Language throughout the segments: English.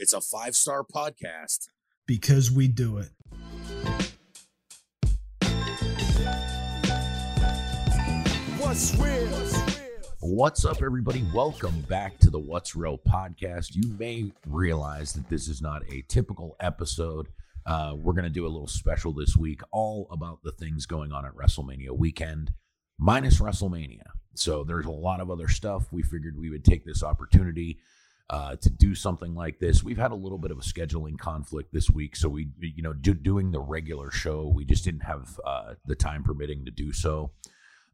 It's a five star podcast. Because we do it. What's real? What's up, everybody? Welcome back to the What's Real podcast. You may realize that this is not a typical episode. Uh, we're going to do a little special this week, all about the things going on at WrestleMania weekend, minus WrestleMania. So there's a lot of other stuff. We figured we would take this opportunity uh, to do something like this. We've had a little bit of a scheduling conflict this week, so we, you know, do, doing the regular show, we just didn't have uh, the time permitting to do so.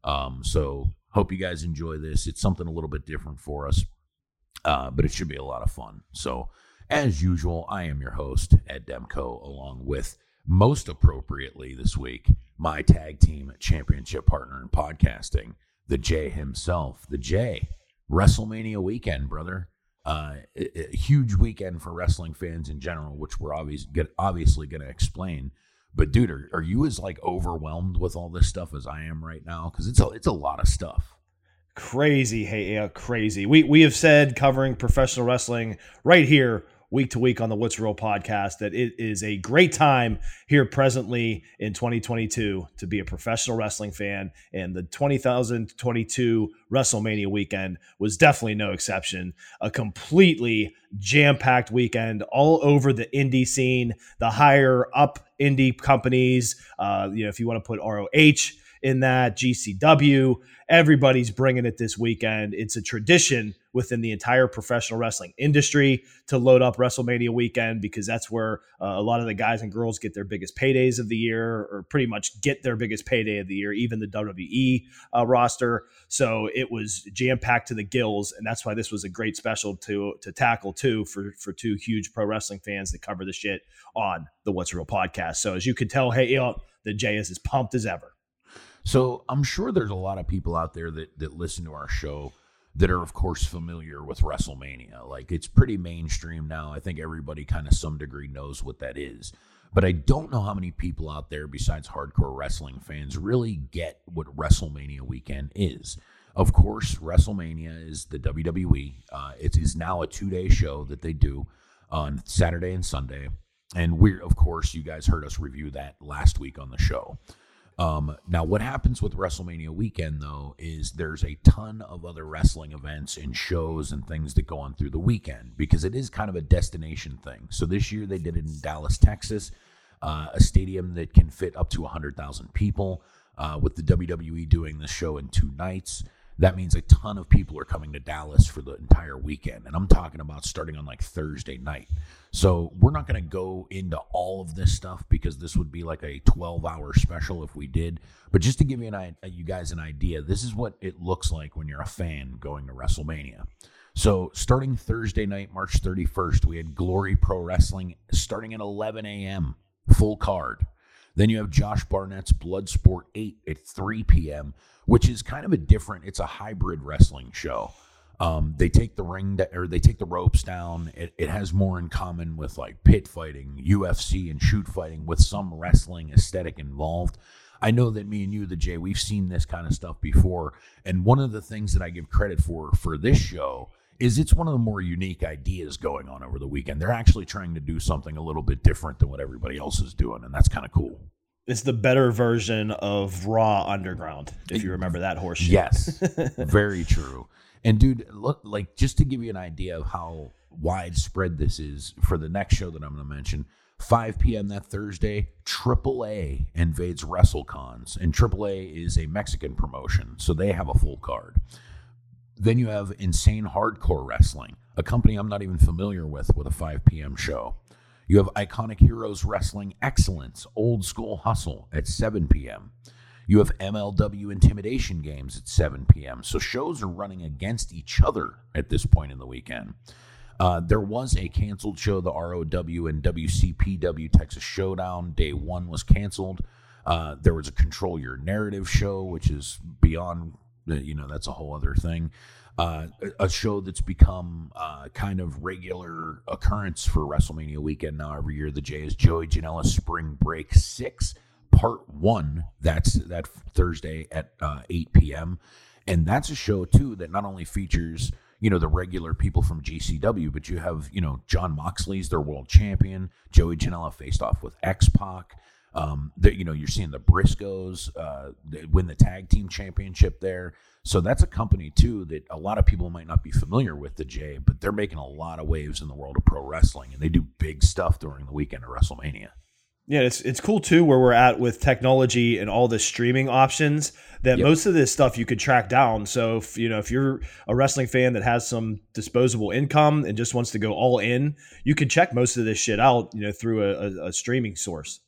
Um, so hope you guys enjoy this. It's something a little bit different for us, uh, but it should be a lot of fun. So as usual, I am your host Ed Demko, along with most appropriately this week my tag team championship partner in podcasting, the J himself, the J. WrestleMania weekend, brother. Uh, a, a huge weekend for wrestling fans in general, which we're obvious, get, obviously going to explain. But dude, are, are you as like overwhelmed with all this stuff as I am right now? Because it's a it's a lot of stuff. Crazy, hey, yeah, crazy. We we have said covering professional wrestling right here week to week on the What's Real podcast that it is a great time here presently in 2022 to be a professional wrestling fan. And the 2022 WrestleMania weekend was definitely no exception. A completely jam packed weekend all over the indie scene, the higher up indie companies. Uh, you know, if you want to put ROH in that, GCW, everybody's bringing it this weekend. It's a tradition within the entire professional wrestling industry to load up WrestleMania weekend because that's where uh, a lot of the guys and girls get their biggest paydays of the year or pretty much get their biggest payday of the year, even the WWE uh, roster. So it was jam packed to the gills. And that's why this was a great special to, to tackle too for, for two huge pro wrestling fans that cover the shit on the What's Real podcast. So as you can tell, hey, you know, the Jay is as pumped as ever. So I'm sure there's a lot of people out there that that listen to our show that are of course familiar with WrestleMania. Like it's pretty mainstream now. I think everybody kind of some degree knows what that is. But I don't know how many people out there besides hardcore wrestling fans really get what WrestleMania weekend is. Of course, WrestleMania is the WWE. Uh, it is now a two-day show that they do on Saturday and Sunday, and we're of course you guys heard us review that last week on the show. Um, now, what happens with WrestleMania weekend, though, is there's a ton of other wrestling events and shows and things that go on through the weekend because it is kind of a destination thing. So this year they did it in Dallas, Texas, uh, a stadium that can fit up to 100,000 people, uh, with the WWE doing the show in two nights that means a ton of people are coming to Dallas for the entire weekend. And I'm talking about starting on like Thursday night. So we're not going to go into all of this stuff because this would be like a 12 hour special if we did. But just to give you, an, uh, you guys an idea, this is what it looks like when you're a fan going to WrestleMania. So starting Thursday night, March 31st, we had Glory Pro Wrestling starting at 11 a.m., full card. Then you have Josh Barnett's Bloodsport 8 at 3 p.m which is kind of a different. It's a hybrid wrestling show. Um, they take the ring da- or they take the ropes down. It, it has more in common with like pit fighting, UFC, and shoot fighting with some wrestling aesthetic involved. I know that me and you, the Jay, we've seen this kind of stuff before. And one of the things that I give credit for for this show is it's one of the more unique ideas going on over the weekend. They're actually trying to do something a little bit different than what everybody else is doing, and that's kind of cool. It's the better version of Raw Underground, if you remember that horseshit. Yes, very true. And dude, look, like just to give you an idea of how widespread this is for the next show that I'm going to mention, 5 p.m. that Thursday, AAA invades WrestleCons, and AAA is a Mexican promotion, so they have a full card. Then you have Insane Hardcore Wrestling, a company I'm not even familiar with, with a 5 p.m. show. You have Iconic Heroes Wrestling Excellence, Old School Hustle at 7 p.m. You have MLW Intimidation Games at 7 p.m. So shows are running against each other at this point in the weekend. Uh, there was a canceled show, the ROW and WCPW Texas Showdown. Day one was canceled. Uh, there was a Control Your Narrative show, which is beyond, you know, that's a whole other thing uh, a show that's become uh, kind of regular occurrence for WrestleMania weekend now every year. The J is Joey Janela Spring Break Six Part One. That's that Thursday at uh, 8 p.m. And that's a show too that not only features you know the regular people from GCW, but you have you know Jon Moxley's their world champion. Joey Janela faced off with X Pac. Um, that you know you're seeing the Briscoes uh, win the tag team championship there. So that's a company too that a lot of people might not be familiar with the J, but they're making a lot of waves in the world of pro wrestling, and they do big stuff during the weekend of WrestleMania. Yeah, it's it's cool too where we're at with technology and all the streaming options that yep. most of this stuff you could track down. So if you know if you're a wrestling fan that has some disposable income and just wants to go all in, you can check most of this shit out, you know, through a, a, a streaming source.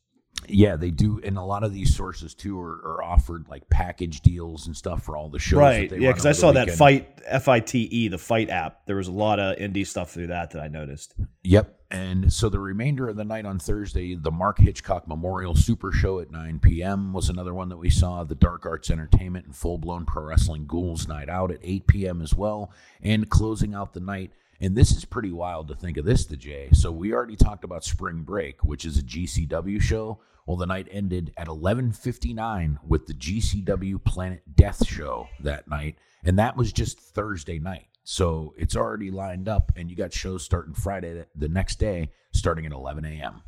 Yeah, they do, and a lot of these sources too are, are offered like package deals and stuff for all the shows. Right? yeah, because I saw that fight F I T E the fight app. There was a lot of indie stuff through that that I noticed. Yep, and so the remainder of the night on Thursday, the Mark Hitchcock Memorial Super Show at 9 p.m. was another one that we saw. The Dark Arts Entertainment and Full Blown Pro Wrestling Ghouls Night Out at 8 p.m. as well, and closing out the night and this is pretty wild to think of this, the Jay. So we already talked about Spring Break, which is a GCW show. Well, the night ended at 11:59 with the GCW Planet Death show that night, and that was just Thursday night. So it's already lined up, and you got shows starting Friday the next day, starting at 11 a.m.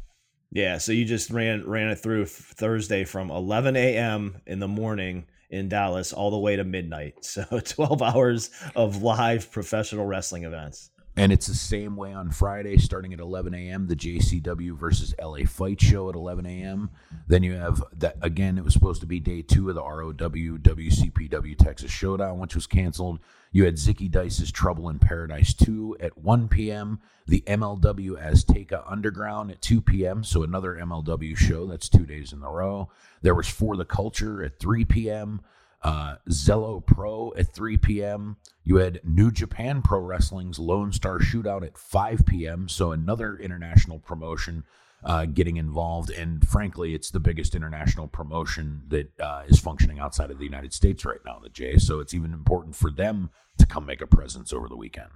Yeah, so you just ran ran it through Thursday from 11 a.m. in the morning in Dallas all the way to midnight. So 12 hours of live professional wrestling events. And it's the same way on Friday, starting at 11 a.m. The JCW versus LA Fight Show at 11 a.m. Then you have that again. It was supposed to be day two of the ROW WCPW Texas Showdown, which was canceled. You had Zicky Dice's Trouble in Paradise 2 at 1 p.m. The MLW Azteca Underground at 2 p.m. So another MLW show. That's two days in a row. There was For the Culture at 3 p.m uh, Zelo Pro at 3 p.m. You had New Japan Pro Wrestling's Lone Star Shootout at 5 p.m. So another international promotion uh, getting involved. And frankly, it's the biggest international promotion that uh, is functioning outside of the United States right now, the J. So it's even important for them to come make a presence over the weekend.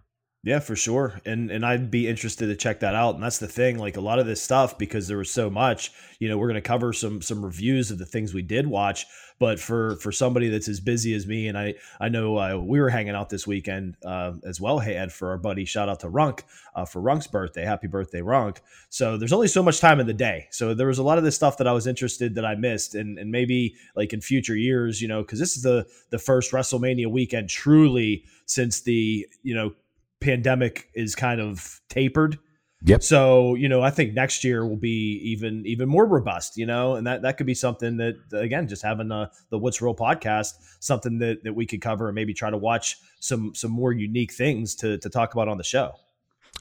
Yeah, for sure. And and I'd be interested to check that out. And that's the thing, like a lot of this stuff because there was so much, you know, we're going to cover some some reviews of the things we did watch, but for for somebody that's as busy as me and I I know uh, we were hanging out this weekend uh, as well, hey Ed, for our buddy shout out to Runk uh, for Runk's birthday. Happy birthday, Runk. So there's only so much time in the day. So there was a lot of this stuff that I was interested that I missed and and maybe like in future years, you know, cuz this is the the first WrestleMania weekend truly since the, you know, pandemic is kind of tapered. Yep. So you know, I think next year will be even even more robust. You know, and that that could be something that again, just having the the What's Real podcast, something that that we could cover and maybe try to watch some some more unique things to to talk about on the show.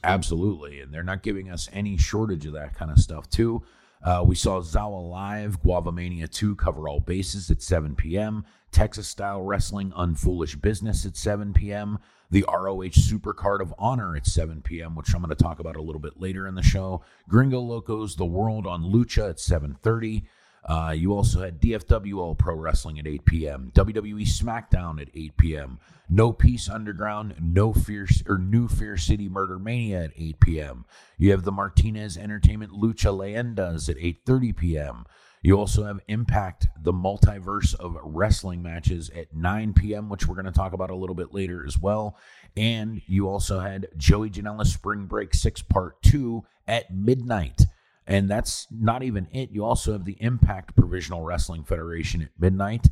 Absolutely, and they're not giving us any shortage of that kind of stuff too. Uh, we saw Zawa Live, Guava Mania 2 cover all bases at 7 p.m. Texas Style Wrestling, Unfoolish Business at 7 p.m the ROH Supercard of Honor at 7 p.m., which I'm going to talk about a little bit later in the show. Gringo Locos The World on Lucha at 7:30. Uh, you also had DFW All Pro Wrestling at 8 p.m., WWE SmackDown at 8 p.m., No Peace Underground, No Fear or New Fear City Murder Mania at 8 p.m. You have the Martinez Entertainment Lucha Leyendas at 8:30 p.m. You also have Impact, the multiverse of wrestling matches at 9 p.m., which we're going to talk about a little bit later as well. And you also had Joey Janela's Spring Break 6 Part 2 at midnight. And that's not even it. You also have the Impact Provisional Wrestling Federation at midnight.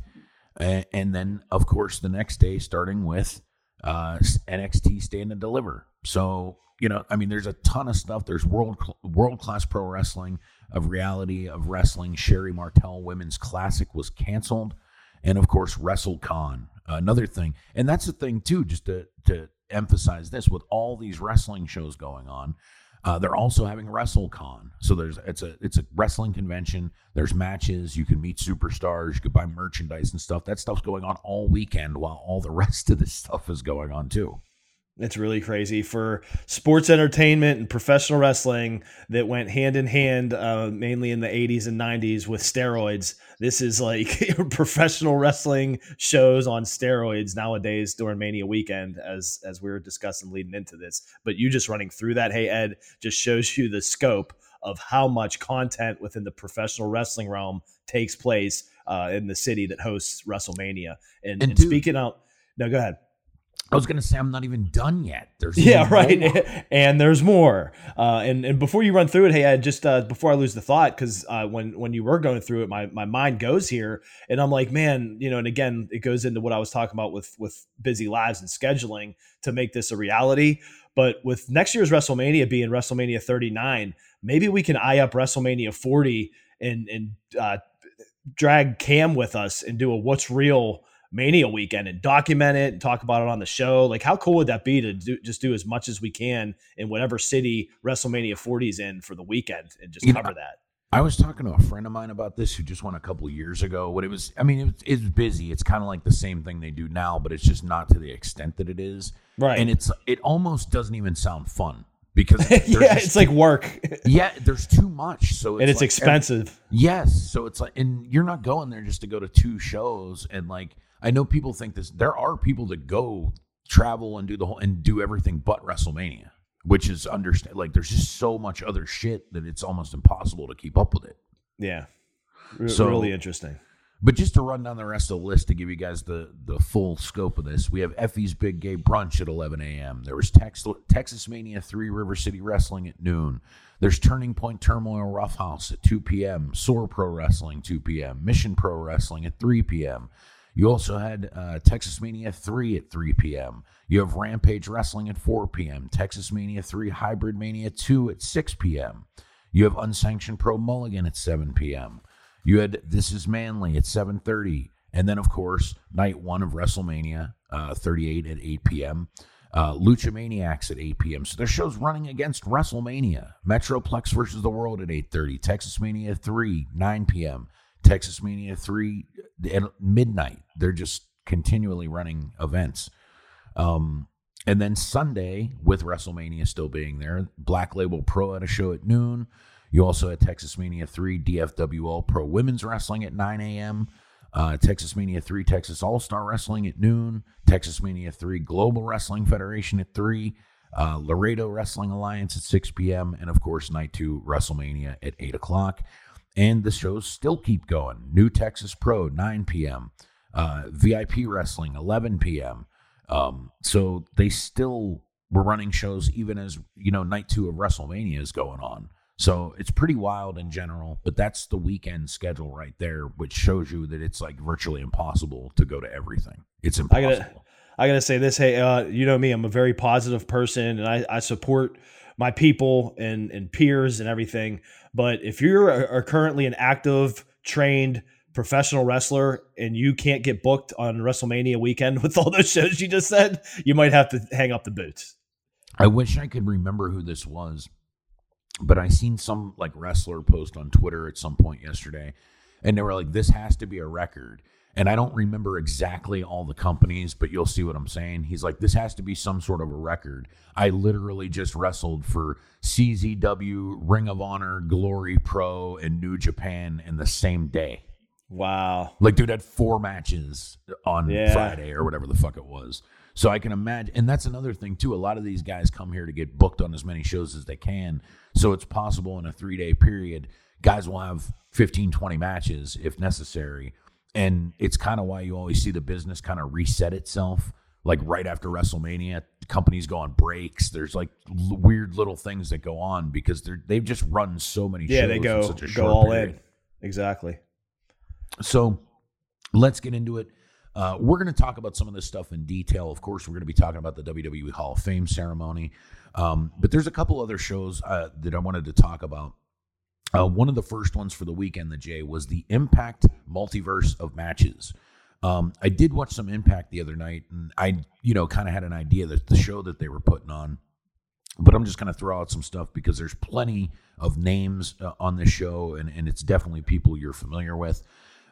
And then, of course, the next day, starting with uh, NXT Stand and Deliver. So, you know, I mean, there's a ton of stuff. There's world world class pro wrestling of reality of wrestling. Sherri Martel Women's Classic was canceled, and of course WrestleCon, another thing. And that's the thing too, just to to emphasize this with all these wrestling shows going on. Uh, they're also having WrestleCon, so there's it's a it's a wrestling convention. There's matches. You can meet superstars. You can buy merchandise and stuff. That stuff's going on all weekend, while all the rest of this stuff is going on too. It's really crazy for sports entertainment and professional wrestling that went hand in hand, uh, mainly in the 80s and 90s with steroids. This is like professional wrestling shows on steroids nowadays during Mania weekend, as as we were discussing leading into this. But you just running through that, hey Ed, just shows you the scope of how much content within the professional wrestling realm takes place uh, in the city that hosts WrestleMania. And, and, and speaking out, no, go ahead I was gonna say I'm not even done yet. There's Yeah, right. more. and there's more. Uh, and and before you run through it, hey, I just uh, before I lose the thought, because uh, when when you were going through it, my my mind goes here, and I'm like, man, you know, and again, it goes into what I was talking about with with busy lives and scheduling to make this a reality. But with next year's WrestleMania being WrestleMania 39, maybe we can eye up WrestleMania 40 and and uh, drag Cam with us and do a what's real Mania weekend and document it and talk about it on the show. Like, how cool would that be to do, just do as much as we can in whatever city WrestleMania 40 is in for the weekend and just You know, cover that? I was talking to a friend of mine about this who just won a couple years ago. What it was, I mean, it was, it's busy. It's kind of like the same thing they do now, but it's just not to the extent that it is. Right. And it's it almost doesn't even sound fun because yeah, just it's like work yeah, there's too much. So and it's like expensive. Yes. So it's like, and you're not going there just to go to two shows. And like, I know people think this, there are people that go travel and do the whole, and do everything but WrestleMania, which is understand. Like, there's just so much other shit that it's almost impossible to keep up with it. yeah. Re- So- really interesting. But just to run down the rest of the list to give you guys the the full scope of this, we have Effie's Big Gay Brunch at 11 a.m. There was Tex, Texas Mania 3 River City Wrestling at noon. There's Turning Point Turmoil Roughhouse at 2 p.m. Soar Pro Wrestling 2 p.m. Mission Pro Wrestling at 3 p.m. You also had uh, Texas Mania 3 at 3 p.m. You have Rampage Wrestling at 4 p.m. Texas Mania 3 Hybrid Mania 2 at 6 p.m. You have Unsanctioned Pro Mulligan at 7 p.m. You had This Is Manly at 7:30, and then of course night one of WrestleMania uh, 38 at 8 p.m. Uh, Lucha Maniacs at 8 p.m. So their show's running against WrestleMania. Metroplex versus the World at 8:30. Texas Mania 3 9 p.m. Texas Mania 3 at midnight. They're just continually running events. Um, and then Sunday, with WrestleMania still being there, Black Label Pro had a show at noon. You also had Texas Mania 3 DFWL Pro Women's Wrestling at 9 a.m. Uh, Texas Mania 3 Texas All Star Wrestling at noon. Texas Mania 3 Global Wrestling Federation at 3. Uh, Laredo Wrestling Alliance at 6 p.m. And of course, night two WrestleMania at 8 o'clock. And the shows still keep going. New Texas Pro, 9 p.m. Uh, VIP Wrestling, 11 p.m. Um, so they still were running shows even as, you know, night two of WrestleMania is going on. So it's pretty wild in general, but that's the weekend schedule right there, which shows you that it's like virtually impossible to go to everything. It's I impossible. gotta, I gotta say this. Hey, uh, you know me. I'm a very positive person, and I, I support my people and and peers and everything. But if you are, are currently an active, trained professional wrestler and you can't get booked on WrestleMania weekend with all those shows you just said, you might have to hang up the boots. I wish I could remember who this was, but I seen some like wrestler post on Twitter at some point yesterday, and they were like, "This has to be a record." And I don't remember exactly all the companies, but you'll see what I'm saying. He's like, "This has to be some sort of a record." I literally just wrestled for CZW, Ring of Honor, Glory Pro, and New Japan in the same day. Wow. Like, dude had four matches on Yeah. Friday or whatever the fuck it was. So I can imagine, and that's another thing too. A lot of these guys come here to get booked on as many shows as they can. So it's possible in a three day period, guys will have 15, 20 matches if necessary. And it's kind of why you always see the business kind of reset itself. Like right after WrestleMania, companies go on breaks. There's like l- weird little things that go on because they're they've just run so many Yeah, they go go all period. in. Exactly. So let's get into it. Uh, we're going to talk about some of this stuff in detail. Of course, we're going to be talking about the WWE Hall of Fame ceremony. Um, but there's a couple other shows uh, that I wanted to talk about. Uh, one of the first ones for the weekend, the Jay, was the Impact Multiverse of Matches. Um, I did watch some Impact the other night, and I, you know, kind of had an idea that the show that they were putting on. But I'm just going to throw out some stuff because there's plenty of names uh, on this show, and, and it's definitely people you're familiar with.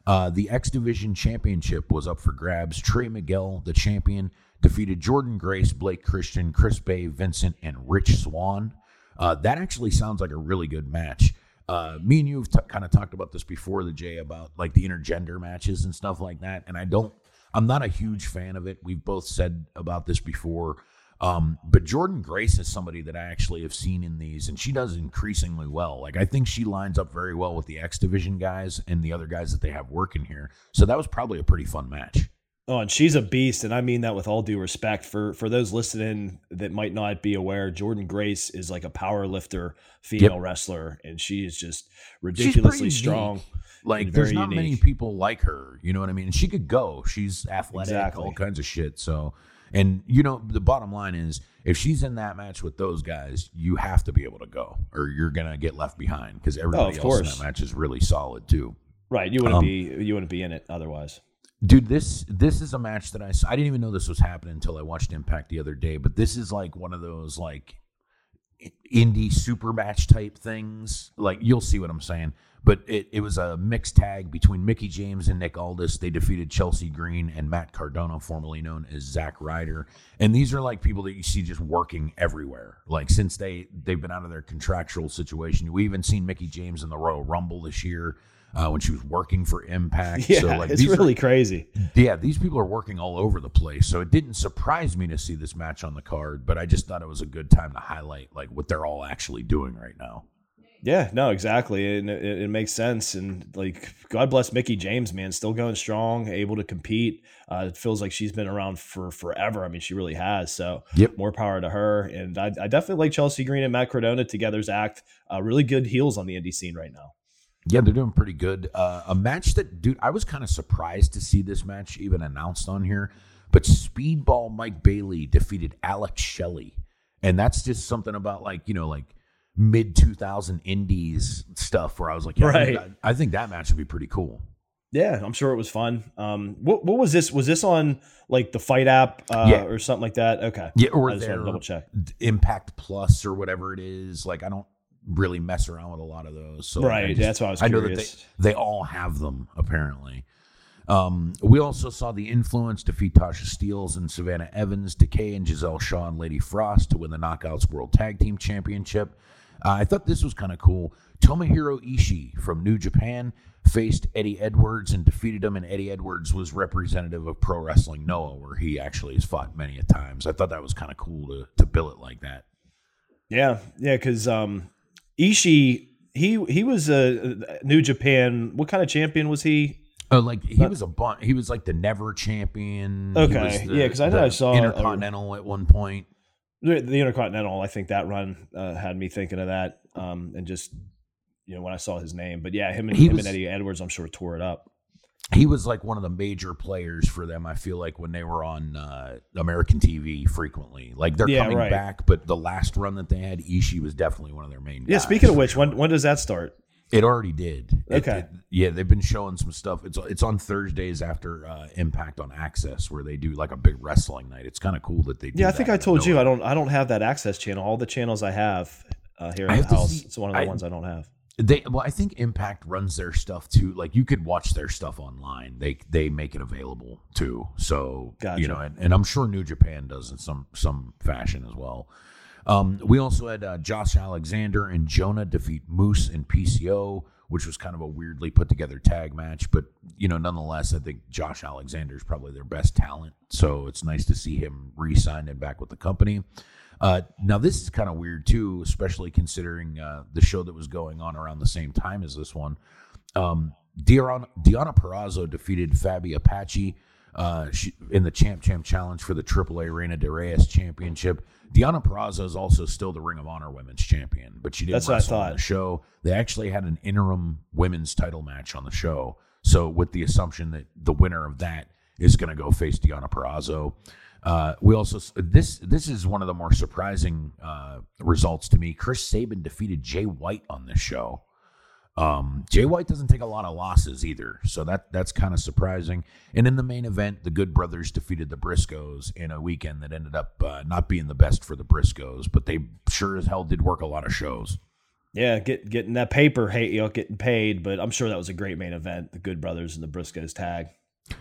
Uh, the X Division Championship was up for grabs. Trey Miguel, the champion, defeated Jordan Grace, Blake Christian, Chris Bey, Vincent, and Rich Swann. Uh, that actually sounds like a really good match. Uh, me and you have t- kind of talked about this before, the Jay, about like the intergender matches and stuff like that. And I don't, I'm not a huge fan of it. We've both said about this before. Um, but Jordan Grace is somebody that I actually have seen in these, and she does increasingly well. Like I think she lines up very well with the X Division guys and the other guys that they have working here. So that was probably a pretty fun match. Oh, and she's a beast, and I mean that with all due respect. For for those listening that might not be aware, Jordan Grace is like a power lifter female yep. wrestler, and she is just ridiculously strong. Like there's not unique. many people like her. You know what I mean? And she could go. She's athletic, exactly. all kinds of shit. So, and you know, the bottom line is, if she's in that match with those guys, you have to be able to go, or you're gonna get left behind because everybody oh, else course. in that match is really solid too. Right, you wouldn't um, be you wouldn't be in it otherwise. Dude, this this is a match that I I didn't even know this was happening until I watched Impact the other day. But this is like one of those like indie super match type things. Like you'll see what I'm saying. But it, it was a mixed tag between Mickie James and Nick Aldis. They defeated Chelsea Green and Matt Cardona, formerly known as Zack Ryder. And these are like people that you see just working everywhere. Like since they they've been out of their contractual situation. We even seen Mickie James in the Royal Rumble this year uh, when she was working for Impact. Yeah, so like, it's really are, crazy. Yeah, these people are working all over the place. So it didn't surprise me to see this match on the card, but I just thought it was a good time to highlight like what they're all actually doing right now. Yeah, no, exactly, and it, it, makes sense. And like, God bless Mickie James, man, still going strong, able to compete. Uh, it feels like she's been around for forever. I mean, she really has. So, yep. more power to her. And I, I definitely like Chelsea Green and Matt Cardona together's act. Uh, really good heels on the indie scene right now. Yeah, they're doing pretty good. Uh, a match that, dude, I was kind of surprised to see this match even announced on here. But Speedball Mike Bailey defeated Alex Shelley. And that's just something about like, you know, like mid 2000 indies stuff where I was like, yeah, right. I, think that, I think that match would be pretty cool. Yeah, I'm sure it was fun. Um, what what was this? Was this on like the Fight app uh, yeah. or something like that? Okay, yeah, or their double check Impact Plus or whatever it is. Like I don't really mess around with a lot of those. So right, just, that's why I was. I know that they, they all have them apparently. Um, we also saw the influence defeat Tasha Steelz and Savannah Evans, Decay and Giselle Shaw and Lady Frost to win the Knockouts World Tag Team Championship. Uh, I thought this was kind of cool. Tomohiro Ishii from New Japan faced Eddie Edwards and defeated him, and Eddie Edwards was representative of Pro Wrestling Noah, where he actually has fought many a times. I thought that was kind of cool to to bill it like that. Yeah, yeah, because um, Ishii he he was a New Japan. What kind of champion was he? Oh, like he was a bunch. He was like the never champion. Okay, the, yeah, because I know I saw Intercontinental at one point. The, the, Intercontinental, I think that run uh, had me thinking of that, um, and just you know when I saw his name. But yeah, him and him was, and Eddie Edwards, I'm sure tore it up he was like one of the major players for them. I feel like when they were on uh, American TV frequently, like they're yeah, coming right. back. But the last run that they had, Ishii was definitely one of their main. Yeah. Speaking of which, when when does that start? It already did. Okay. It, it, yeah, they've been showing some stuff. It's it's on Thursdays after uh, Impact on Access, where they do like a big wrestling night. It's kind of cool that they. yeah, I think I told you I don't I don't have that Access channel. All the channels I have uh, here in the house, see, it's one of the I, ones I don't have. They well, I think Impact runs their stuff too. Like you could watch their stuff online. They they make it available too. So gotcha. you know, and, and I'm sure New Japan does in some some fashion as well. Um, we also had uh, Josh Alexander and Jonah defeat Moose and PCO, which was kind of a weirdly put together tag match. But you know, nonetheless, I think Josh Alexander is probably their best talent. So it's nice to see him re-signed and back with the company. Uh, now, this is kind of weird too, especially considering uh, the show that was going on around the same time as this one. Um, Deonna, Deonna Purrazzo defeated Faby Apache uh, she, in the Champ Champ Challenge for the AAA Reina de Reinas Championship. Deonna Purrazzo is also still the Ring of Honor Women's Champion, but she didn't That's wrestle on the show. They actually had an interim women's title match on the show, so with the assumption that the winner of that is going to go face Deonna Purrazzo. Uh, we also this this is one of the more surprising uh, results to me. Chris Sabin defeated Jay White on this show. Um, Jay White doesn't take a lot of losses either, so that that's kind of surprising. And in the main event, the Good Brothers defeated the Briscoes in a weekend that ended up uh, not being the best for the Briscoes, but they sure as hell did work a lot of shows. Yeah, get getting that paper, hey, you know, getting paid, but I'm sure that was a great main event. The Good Brothers and the Briscoes tag.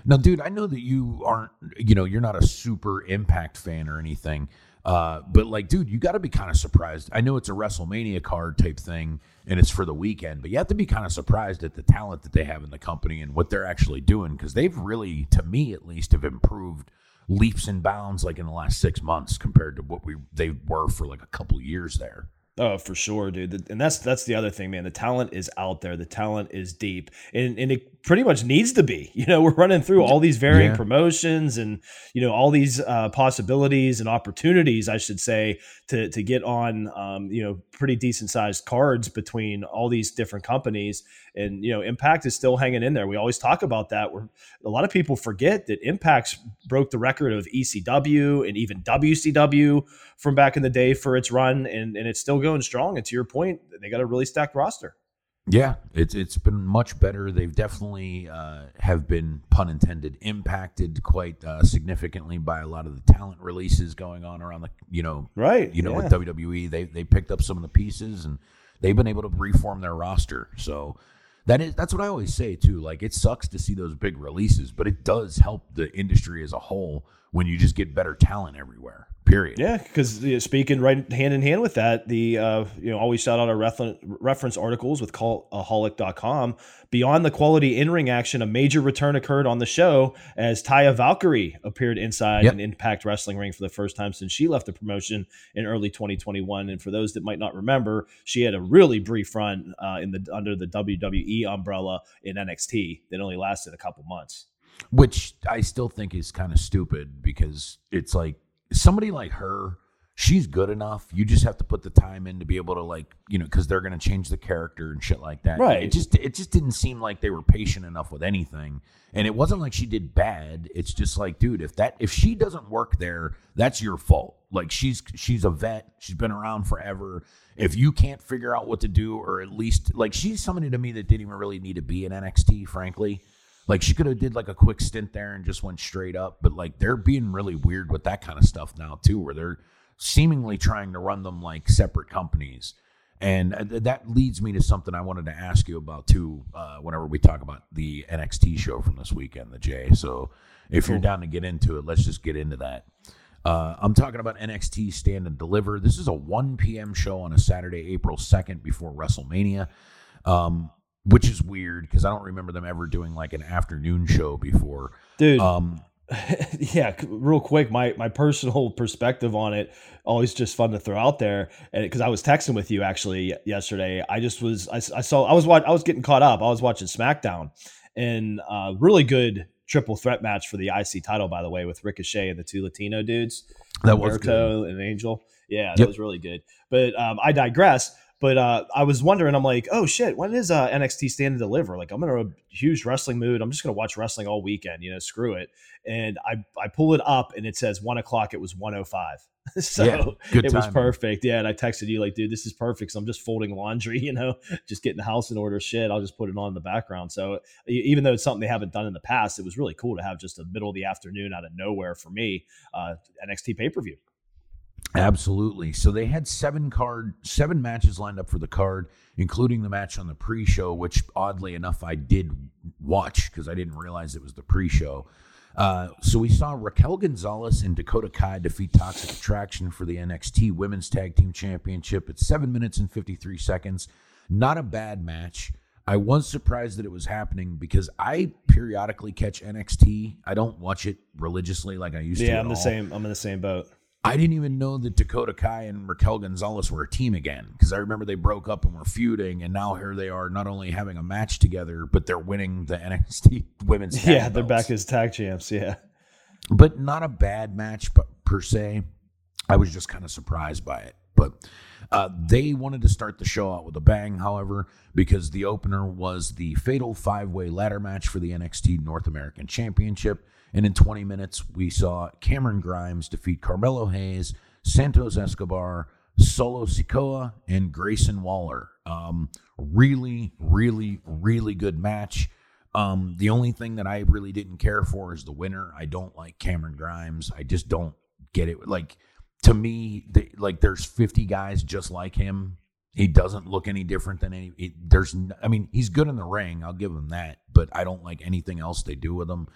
Now, dude, I know that you aren't, you know, you're not a super impact fan or anything. Uh, but like, dude, you got to be kind of surprised. I know it's a WrestleMania card type thing and it's for the weekend, but you have to be kind of surprised at the talent that they have in the company and what they're actually doing because they've really, to me at least, have improved leaps and bounds like in the last six months compared to what we they were for like a couple years there. Oh, for sure, dude. And that's that's the other thing, man. The talent is out there. The talent is deep, and and it pretty much needs to be. You know, we're running through all these varying Yeah. promotions and you know all these uh, possibilities and opportunities, I should say, to to get on um, you know pretty decent sized cards between all these different companies. And you know, Impact is still hanging in there. We always talk about that. Where a lot of people forget that Impact broke the record of ECW and even WCW from back in the day for its run, and and it's still going strong. And to your point, they got a really stacked roster. Yeah, it's it's been much better. They've definitely uh, have been pun intended impacted quite uh, significantly by a lot of the talent releases going on around the you know Right. you know yeah. with WWE. They they picked up some of the pieces and they've been able to reform their roster. So that is that's what I always say too. Like it sucks to see those big releases, but it does help the industry as a whole when you just get better talent everywhere. Period. Yeah, because speaking right hand in hand with that, the uh, you know always shout out our refer- reference articles with cultaholic.com. Beyond the quality in ring action, a major return occurred on the show as Taya Valkyrie appeared inside Yep. an Impact Wrestling ring for the first time since she left the promotion in early 2021. And for those that might not remember, she had a really brief run uh, in the under the WWE umbrella in NXT that only lasted a couple months. which I still think is kind of stupid because it's like somebody like her, she's good enough. You just have to put the time in to be able to like, you know, because they're going to change the character and shit like that. Right. It just it just didn't seem like they were patient enough with anything, and it wasn't like she did bad. It's just like, dude, if that if she doesn't work there, that's your fault. Like she's she's a vet. She's been around forever. If you can't figure out what to do, or at least like she's somebody to me that didn't even really need to be in NXT, frankly. Like she could have did like a quick stint there and just went straight up, but like they're being really weird with that kind of stuff now too, where they're seemingly trying to run them like separate companies. And uh, that leads me to something I wanted to ask you about too. Uh, whenever we talk about the NXT show from this weekend, the J. So if you're down to get into it, let's just get into that. Uh, I'm talking about NXT Stand and Deliver. This is a 1 p.m. show on a Saturday, April 2nd, before WrestleMania, um, which is weird because I don't remember them ever doing like an afternoon show before. Dude, Um, yeah, real quick, my my personal perspective on it, always just fun to throw out there, and because I was texting with you actually yesterday, I just was I, I saw I was watch, I was getting caught up. I was watching SmackDown, and uh, really good triple threat match for the IC title, by the way, with Ricochet and the two Latino dudes, that was good. And Angel. Yeah, that Yep. was really good. But um, I digress. But uh, I was wondering, I'm like, oh shit, when is uh, NXT Stand and Deliver? Like, I'm in a huge wrestling mood. I'm just gonna watch wrestling all weekend. You know, screw it. And I I pull it up, and it says one o'clock. It was 105. so Yeah, it was timing. perfect. Yeah, and I texted you like, dude, this is perfect. So I'm just folding laundry. You know, just getting the house in order. Shit, I'll just put it on in the background. So even though it's something they haven't done in the past, it was really cool to have just a middle of the afternoon out of nowhere for me uh, NXT pay per view. Absolutely. So they had seven card, seven matches lined up for the card, including the match on the pre-show, which oddly enough I did watch because I didn't realize it was the pre-show. Uh, so we saw Raquel Gonzalez and Dakota Kai defeat Toxic Attraction for the NXT Women's Tag Team Championship at seven minutes and fifty-three seconds. Not a bad match. I was surprised that it was happening because I periodically catch NXT. I don't watch it religiously like I used to. Yeah, I'm the all. same. I'm in the same boat. I didn't even know that Dakota Kai and Raquel Gonzalez were a team again because I remember they broke up and were feuding, and now here they are, not only having a match together, but they're winning the NXT Women's. Tag Yeah, they're back as tag champs. Yeah. but not a bad match, but per se. I was just kind of surprised by it, but uh, they wanted to start the show out with a bang, however, because the opener was the fatal five-way ladder match for the NXT North American Championship. And in 20 minutes, we saw Cameron Grimes defeat Carmelo Hayes, Santos Escobar, Solo Sikoa, and Grayson Waller. Um, really, really, really good match. Um, the only thing that I really didn't care for is the winner. I don't like Cameron Grimes. I just don't get it. Like to me, they, like there's 50 guys just like him. He doesn't look any different than any. There's, I mean, he's good in the ring. I'll give him that, but I don't like anything else they do with him.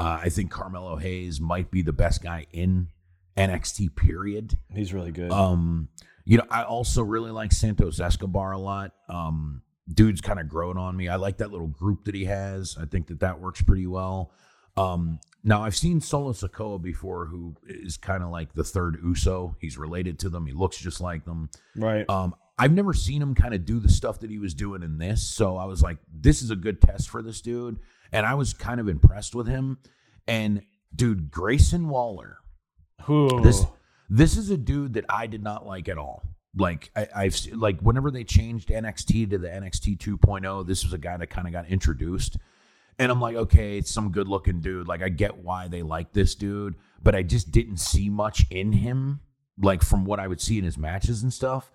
Uh, I think Carmelo Hayes might be the best guy in NXT. Period. He's really good. Um, you know, I also really like Santos Escobar a lot. Um, dude's kind of grown on me. I like that little group that he has. I think that that works pretty well. Um, now I've seen Solo Sikoa before, who is kind of like the third Uso. He's related to them. He looks just like them. Right. Um, I've never seen him kind of do the stuff that he was doing in this, so I was like, this is a good test for this dude, and I was kind of impressed with him. And dude, Grayson Waller, Who? this this is a dude that I did not like at all. Like I, I've like whenever they changed NXT to the NXT 2.0, oh, this was a guy that kind of got introduced, and I'm like, okay, it's some good looking dude. Like I get why they like this dude, but I just didn't see much in him, like from what I would see in his matches and stuff.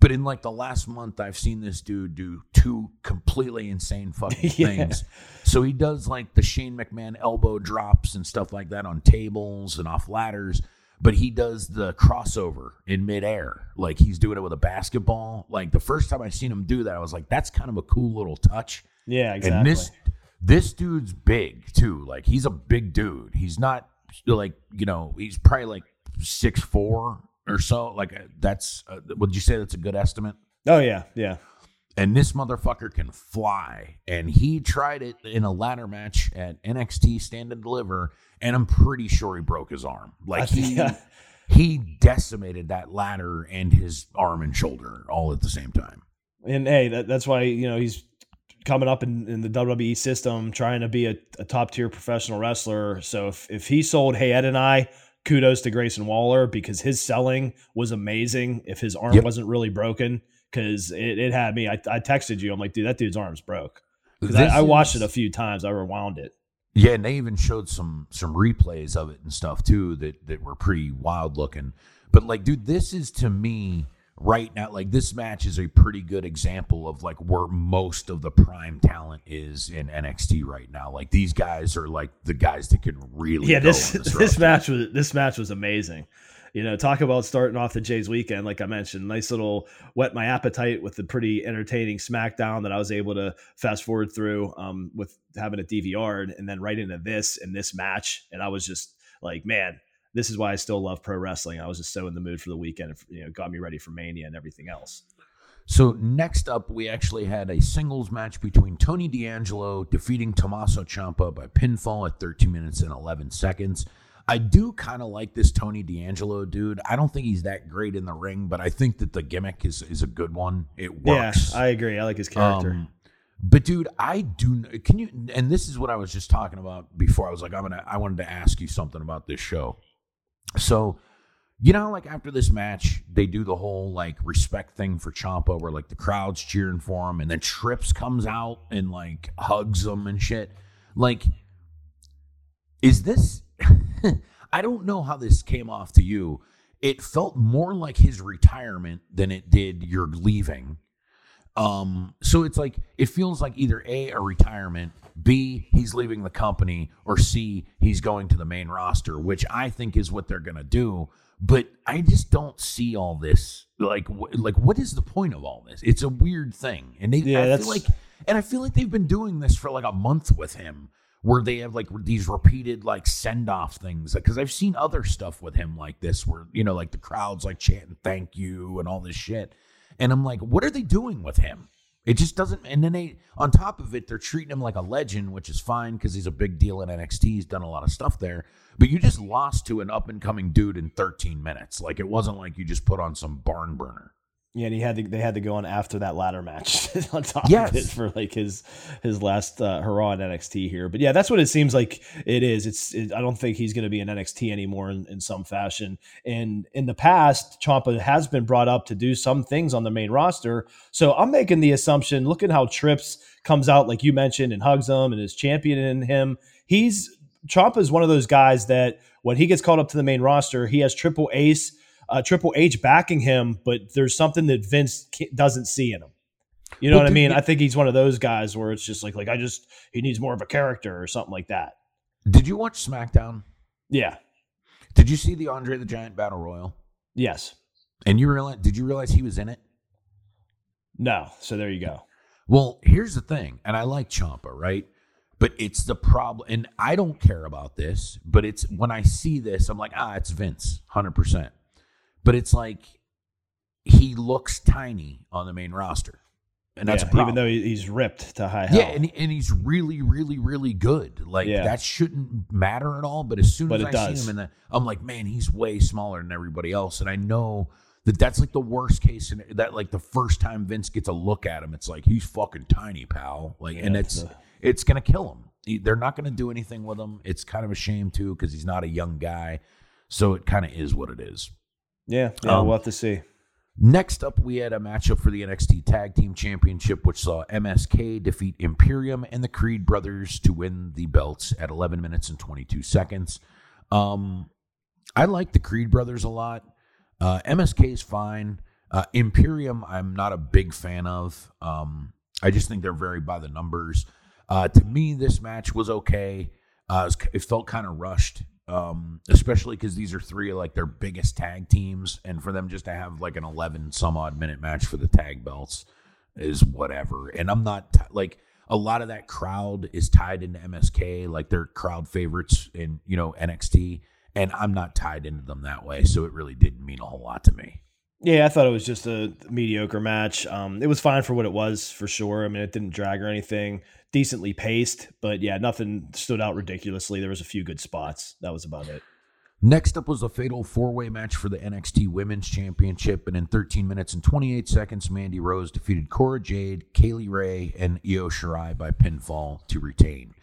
But in like the last month, I've seen this dude do two completely insane fucking Yeah. things. So he does like the Shane McMahon elbow drops and stuff like that on tables and off ladders. But he does the crossover in midair. Like he's doing it with a basketball. Like the first time I seen him do that, I was like, that's kind of a cool little touch. yeah, exactly. And this this dude's big too. Like he's a big dude. He's not like you know he's probably like six four or so. Like uh, that's uh, would you say that's a good estimate? oh yeah, yeah. And this motherfucker can fly. And he tried it in a ladder match at NXT Stand and Deliver, and I'm pretty sure he broke his arm. Like he think- he decimated that ladder and his arm and shoulder all at the same time. And hey, that, that's why you know he's coming up in, in the WWE system, trying to be a, a top tier professional wrestler. So if if he sold Hey Ed and I, kudos to Grayson Waller because his selling was amazing. If his arm Yep. wasn't really broken, because it, it had me. I, I texted you. I'm like, dude, that dude's arm's broke. Because I, I watched is- it a few times. I rewound it. Yeah, and they even showed some some replays of it and stuff too that that were pretty wild looking. But like, dude, this is to me right now. Like, this match is a pretty good example of like where most of the prime talent is in NXT right now. Like, these guys are like the guys that can really yeah this this, this match was this match was amazing you know talk about starting off the jays weekend like i mentioned nice little whet my appetite with the pretty entertaining smackdown that i was able to fast forward through um, with having a dvr'd and then right into this and this match and i was just like man this is why i still love pro wrestling i was just so in the mood for the weekend you know got me ready for mania and everything else So next up, we actually had a singles match between Tony D'Angelo defeating Tommaso Ciampa by pinfall at 13 minutes and 11 seconds. I do kind of like this Tony D'Angelo dude. I don't think he's that great in the ring, but I think that the gimmick is is a good one. It works. yeah i agree i like his character Um, but dude, I do. Can you? And this is what I was just talking about before. I was like, I'm gonna. I wanted to ask you something about this show. So, you know, like after this match, they do the whole like respect thing for Ciampa, where like the crowd's cheering for him, and then Trips comes out and like hugs him and shit. Like, is this? I don't know how this came off to you. It felt more like his retirement than it did your leaving. Um, so it's like it feels like either A, a retirement, B, he's leaving the company, or C, he's going to the main roster, which I think is what they're gonna do. But I just don't see all this. Like, wh- like what is the point of all this? It's a weird thing, and they, Yeah, I that's- feel like, and I feel like they've been doing this for like a month with him, where they have like these repeated like send off things. Because I've seen other stuff with him like this, where you know, like the crowds like chanting "thank you" and all this shit. And I'm like, what are they doing with him? It just doesn't. And then they, on top of it, they're treating him like a legend, which is fine because he's a big deal in NXT. He's done a lot of stuff there. But you just lost to an up and coming dude in 13 minutes. Like it wasn't like you just put on some barn burner. Yeah, and he had to. They had to go on after that ladder match on top Yes. of it for like his his last uh, hurrah in NXT here. But yeah, that's what it seems like it is. It's. It, I don't think he's going to be in NXT anymore in, in some fashion. And in the past, Ciampa has been brought up to do some things on the main roster. So I'm making the assumption. Look at how Trips comes out, like you mentioned, and hugs him and is championing him. He's Ciampa is one of those guys that when he gets called up to the main roster, he has Triple Ace uh, Triple H backing him, but there's something that Vince doesn't see in him. You know Well, what I mean? you- I think he's one of those guys where it's just like, like I just he needs more of a character or something like that. Did you watch SmackDown? Yeah. Did you see the Andre the Giant Battle Royal? Yes. And you realize? Did you realize he was in it? No. So there you go. Well, here's the thing, and I like Ciampa, right? But it's the problem, and I don't care about this, but it's when I see this, I'm like, ah, it's Vince, 100%. But it's like he looks tiny on the main roster. and that's Yeah, a problem. even though he's ripped to high hell. Yeah, and, and he's really, really, really good. Like Yeah. that shouldn't matter at all. But as soon But as I does. see him, and I'm like, man, he's way smaller than everybody else, and I know that that's like the worst case. And that like the first time Vince gets a look at him, it's like he's fucking tiny, pal. Like, and it's the- it's gonna kill him. He- They're not gonna do anything with him. It's kind of a shame too because he's not a young guy. So it kind of is what it is. Yeah, yeah. Um, we'll have to see. Next up, we had a matchup for the NXT Tag Team Championship, which saw MSK defeat Imperium and the Creed brothers to win the belts at 11 minutes and 22 seconds. Um, I like the Creed brothers a lot. Uh, MSK is fine. Uh, Imperium, I'm not a big fan of. Um, I just think they're very by the numbers. Uh, to me, this match was okay. Uh, it, it felt kind of rushed, um, especially because these are three of like their biggest tag teams, and for them just to have like an 11 some odd minute match for the tag belts is whatever. And I'm not t- like a lot of that crowd is tied into MSK, like they're crowd favorites in you know NXT, and I'm not tied into them that way, so it really didn't mean a whole lot to me. Yeah, I thought it was just a mediocre match. Um, it was fine for what it was, for sure. I mean, it didn't drag or anything. Decently paced, but yeah, nothing stood out ridiculously. There was a few good spots. That was about it. Next up was a fatal four way match for the NXT Women's Championship, and in 13 minutes and 28 seconds, Mandy Rose defeated Cora Jade, Kay Lee Ray, and Io Shirai by pinfall to retain.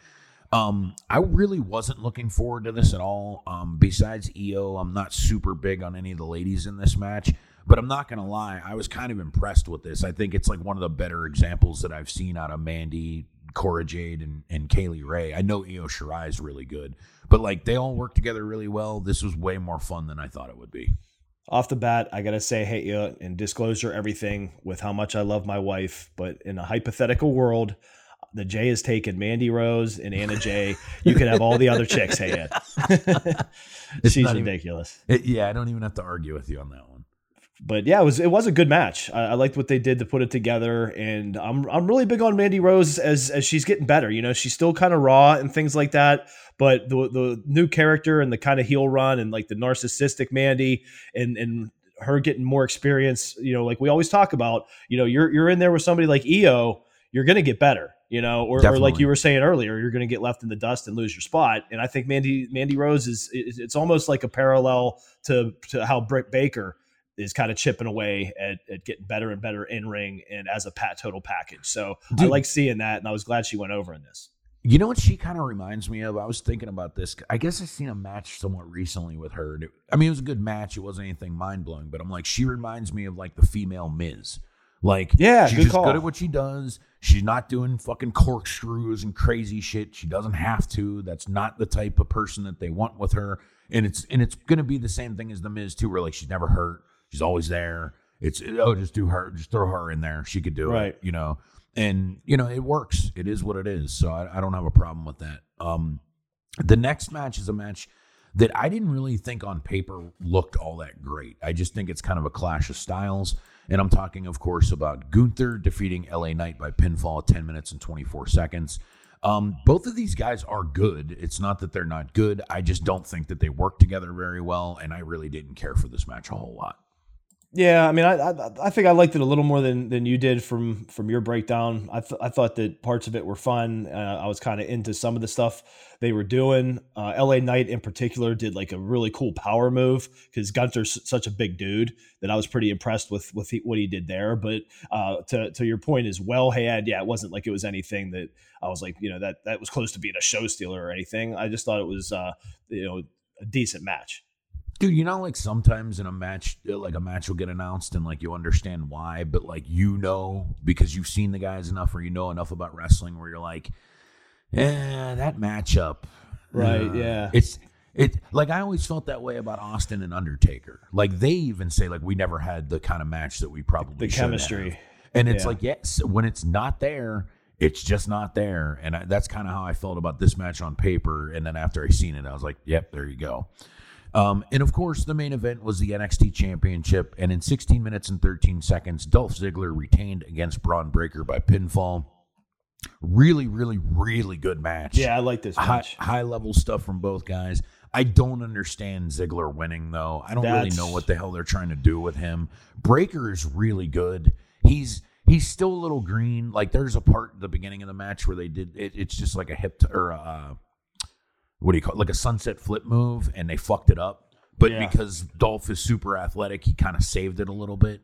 Um, I really wasn't looking forward to this at all. Um, besides Io, I'm not super big on any of the ladies in this match, but I'm not gonna lie, I was kind of impressed with this. I think it's like one of the better examples that I've seen out of Mandy, Cora Jade, and, and Kay Lee Ray. I know Io Shirai is really good, but like they all work together really well. This was way more fun than I thought it would be. Off the bat, I gotta say, hey, yeah, and disclosure everything with how much I love my wife, but in a hypothetical world, the J is taken Mandy Rose and Anna Jay. You could have all the other chicks, hey, Ed. It's She's not even- ridiculous. It- yeah, I don't even have to argue with you on that one. But yeah, it was it was a good match. I, I liked what they did to put it together, and I'm I'm really big on Mandy Rose as as she's getting better. You know, she's still kind of raw and things like that, but the the new character and the kind of heel run and like the narcissistic Mandy and and her getting more experience. You know, like we always talk about. You know, you're you're in there with somebody like Io, you're gonna get better. You know, or, or like you were saying earlier, you're going to get left in the dust and lose your spot. And I think Mandy Mandy Rose is it's almost like a parallel to to how Britt Baker is kind of chipping away at, at getting better and better in ring and as a pat total package. So I like seeing that, and I was glad she went over in this. You know what she kind of reminds me of? I was thinking about this. I guess I seen a match somewhat recently with her. and it- I mean, it was a good match. It wasn't anything mind blowing, but I'm like, she reminds me of like the female Miz. Like, Yeah, she's good just call. good at what she does. She's not doing fucking corkscrews and crazy shit. She doesn't have to. That's not the type of person that they want with her. And it's and it's gonna be the same thing as the Miz too, where like she's never hurt. She's always there. It's oh, just do her, just throw her in there. She could do Right. it, you know. And you know, it works. It is what it is. So I, I don't have a problem with that. Um, the next match is a match that I didn't really think on paper looked all that great. I just think it's kind of a clash of styles. And I'm talking, of course, about Gunther defeating LA Knight by pinfall at 10 minutes and 24 seconds. Um, both of these guys are good. It's not that they're not good. I just don't think that they work together very well. And I really didn't care for this match a whole lot. Yeah, I mean, I, I I think I liked it a little more than than you did from from your breakdown. I th- I thought that parts of it were fun. Uh, I was kind of into some of the stuff they were doing. Uh, L.A. Knight in particular did like a really cool power move because Gunther's such a big dude that I was pretty impressed with with he, what he did there. But uh, to to your point as well, Ed, yeah, it wasn't like it was anything that I was like, you know, that that was close to being a show stealer or anything. I just thought it was, uh, you know, a decent match. Dude, you know, like sometimes in a match, uh, like a match will get announced and like you understand why, but like you know because you've seen the guys enough or you know enough about wrestling where you're like, eh, that matchup. Right, uh, yeah. It's it like I always felt that way about Austin and Undertaker. Like they even say like we never had the kind of match that we probably The should have. chemistry. And it's Yeah. like yes, when it's not there, it's just not there. And I, that's kind of how I felt about this match on paper. And then after I seen it, I was like, yep, there you go. Um, and of course, the main event was the NXT Championship. And in 16 minutes and 13 seconds, Dolph Ziggler retained against Bron Breakker by pinfall. Really, really, really good match. Yeah, I like this High, match. high level stuff from both guys. I don't understand Ziggler winning though. I don't really know what the hell they're trying to do with him. Breakker is really good. He's he's still a little green. Like there's a part at the beginning of the match where they did it, it's just like a hip t- or a, uh, what do you call it? Like a sunset flip move, and they fucked it up. But Yeah. because Dolph is super athletic, he kind of saved it a little bit.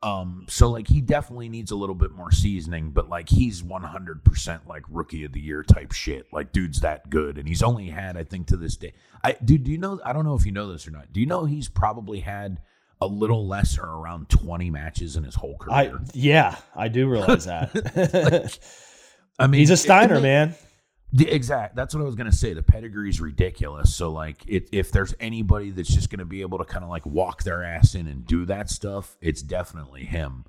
Um, so like he definitely needs a little bit more seasoning, but like he's 100% like rookie of the year type shit. Like dude's that good, and he's only had I think to this day. I dude, do you know? I don't know if you know this or not. Do you know he's probably had a little less or around 20 matches in his whole I career? yeah, I do realize that. I mean, He's a Steiner, it- man. The, exact. That's what I was gonna say. The pedigree's ridiculous. So like, it, if there's anybody that's just gonna be able to kind of like walk their ass in and do that stuff, it's definitely him.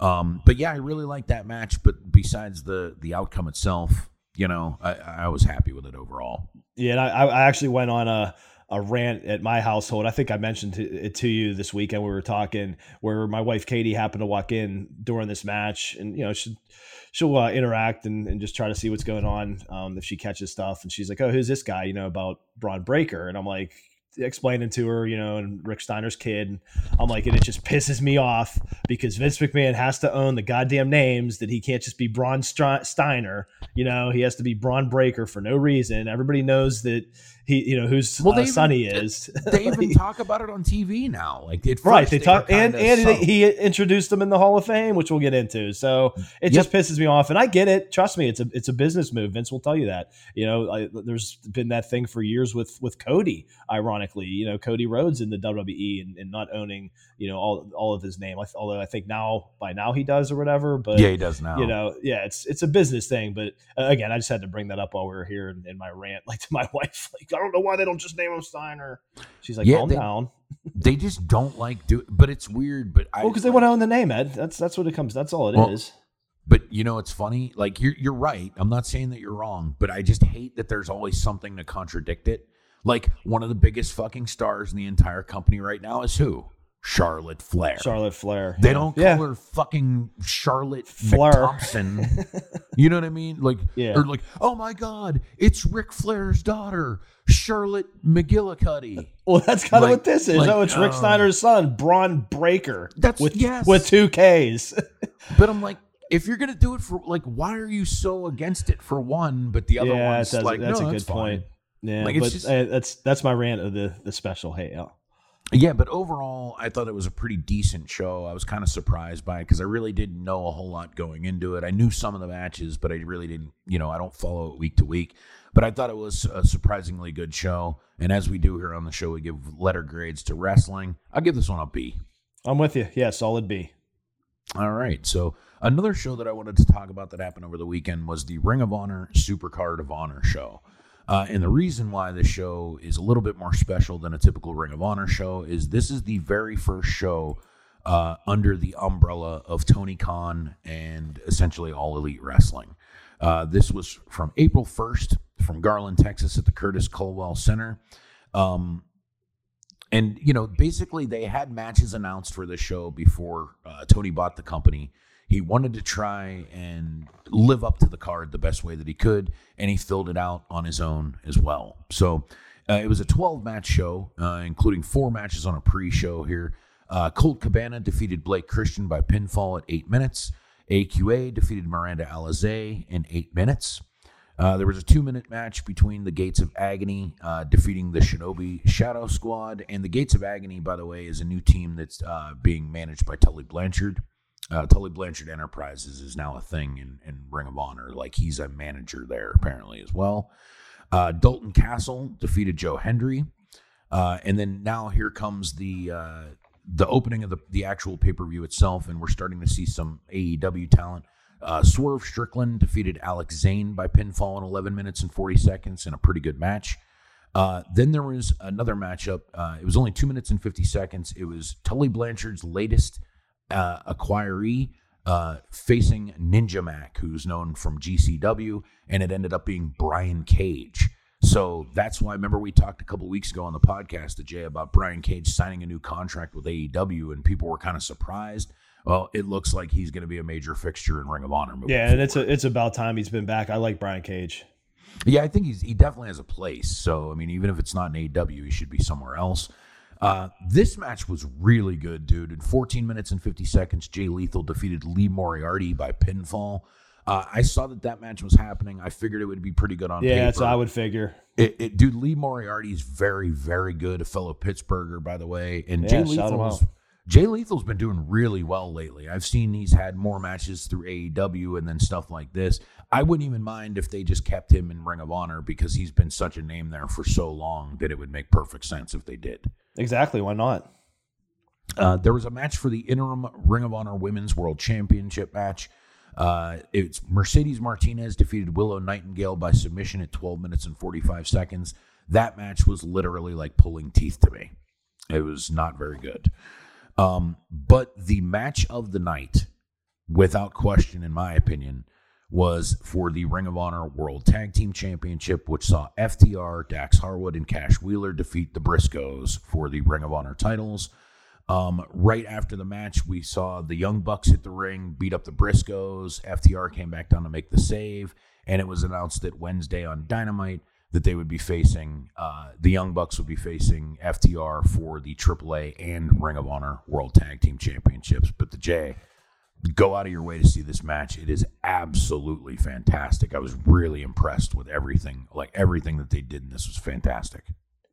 Um, but yeah, I really like that match. But besides the the outcome itself, you know, I, I was happy with it overall. Yeah, and I, I actually went on a a rant at my household. I think I mentioned it to you this weekend. We were talking where my wife Katie happened to walk in during this match, and you know she she'll uh, interact and, and just try to see what's going on um, if she catches stuff. And she's like, "Oh, who's this guy?" You know about Bron Breakker, and I'm like explaining to her, you know, and Rick Steiner's kid. And I'm like, and it just pisses me off because Vince McMahon has to own the goddamn names that he can't just be Bron Steiner. You know, he has to be Bron Breakker for no reason. Everybody knows that he, you know, whose Well, uh, even- son he is. They even talk about it on TV now. Like it Right, first they talk, and and subtle. he introduced them in the Hall of Fame, which we'll get into. So it just pisses me off, and I get it. Trust me, it's a it's a business move. Vince will tell you that. You know, I, there's been that thing for years with with Cody. Ironically, you know, Cody Rhodes in the WWE and, and not owning you know all all of his name. I- Although I think now by now he does or whatever. But yeah, he does now. you know, yeah, it's it's a business thing. But uh, again, I just had to bring that up while we were here in, in my rant, like to my wife. Like, I don't know why they don't just name him Steiner. She's like, Yeah, calm they- down. they just don't like do. But it's weird. But I Well, because they like- want to own the name, Ed. That's that's what it comes. That's all it is. Well, But you know, it's funny. Like you're you're right. I'm not saying that you're wrong, but I just hate that there's always something to contradict it. Like one of the biggest fucking stars in the entire company right now is who? Charlotte Flair. Charlotte Flair. They don't call Yeah. her fucking Charlotte Flair. Thompson. you know what I mean? Like, Yeah. or like, oh my God, it's Ric Flair's daughter, Charlotte McGillicuddy. Well, that's kind of Like- what this is. like, oh, it's Rick uh, Steiner's son, Bron Breakker. That's- with yes. with two Ks. But I'm like, if you're gonna do it for like, why are you so against it for one, but the other yeah, one's like, that's no, a good that's fine. point. Yeah, Like, it's but just- uh, that's that's my rant of the the special. Hey, Yeah, but overall, I thought it was a pretty decent show. I was kind of surprised by it because I really didn't know a whole lot going into it. I knew some of the matches, but I really didn't, you know, I don't follow it week to week. But I thought it was a surprisingly good show. And as we do here on the show, we give letter grades to wrestling. I'll give this one a B. I'm with you. Yeah, solid B. All right. So another show that I wanted to talk about that happened over the weekend was the Ring of Honor Supercard of Honor show. Uh, and the reason why this show is a little bit more special than a typical Ring of Honor show is this is the very first show uh, under the umbrella of Tony Khan and essentially All Elite Wrestling. Uh, this was from April 1st from Garland, Texas at the Curtis Culwell Center. Um, and, you know, basically they had matches announced for this show before uh, Tony bought the company. He wanted to try and live up to the card the best way that he could, and he filled it out on his own as well. So uh, it was a 12 match show, uh, including four matches on a pre show here. Uh, Colt Cabana defeated Blake Christian by pinfall at eight minutes. AQA defeated Miranda Alizé in eight minutes. Uh, there was a two minute match between the Gates of Agony uh, defeating the Shinobi Shadow Squad. And the Gates of Agony, by the way, is a new team that's uh, being managed by Tully Blanchard. Uh, Tully Blanchard Enterprises is now a thing in, in Ring of Honor. Like he's a manager there apparently as well. Uh, Dalton Castle defeated Joe Hendry. Uh, and then now here comes the uh, the opening of the, the actual pay per view itself, and we're starting to see some AEW talent. Uh, Swerve Strickland defeated Alex Zayne by pinfall in 11 minutes and 40 seconds in a pretty good match. Uh, then there was another matchup. Uh, it was only two minutes and 50 seconds. It was Tully Blanchard's latest uh, acquiree uh, facing Ninja Mack, who's known from GCW, and it ended up being Brian Cage. So that's why, remember, we talked a couple weeks ago on the podcast to Jay about Brian Cage signing a new contract with AEW, and people were kind of surprised. Well, it looks like he's going to be a major fixture in Ring of Honor. Yeah, and it's a, it's about time he's been back. I like Brian Cage. Yeah, I think he's he definitely has a place. So I mean, even if it's not in AEW, he should be somewhere else. Uh, this match was really good, dude. In 14 minutes and 50 seconds, Jay Lethal defeated Lee Moriarty by pinfall. Uh, I saw that that match was happening. I figured it would be pretty good on Yeah, paper. that's what I would figure. It, it, dude, Lee Moriarty is very, very good. A fellow Pittsburgher, by the way, and Yeah, Jay out. Jay Lethal's been doing really well lately. I've seen he's had more matches through AEW and then stuff like this. I wouldn't even mind if they just kept him in Ring of Honor because he's been such a name there for so long that it would make perfect sense if they did. Exactly. Why not? Uh, there was a match for the interim Ring of Honor Women's World Championship match. Uh, it's Mercedes Martinez defeated Willow Nightingale by submission at 12 minutes and 45 seconds. That match was literally like pulling teeth to me. It was not very good. Um, but the match of the night, without question, in my opinion, was for the Ring of Honor World Tag Team Championship, which saw FTR, Dax Harwood, and Cash Wheeler defeat the Briscoes for the Ring of Honor titles. Um, right after the match, we saw the Young Bucks hit the ring, beat up the Briscoes. FTR came back down to make the save, and it was announced that Wednesday on Dynamite that they would be facing uh, the Young Bucks would be facing FTR for the AAA and Ring of Honor World Tag Team Championships. But the J, go out of your way to see this match. It is absolutely fantastic. I was really impressed with everything. Like everything that they did in this was fantastic.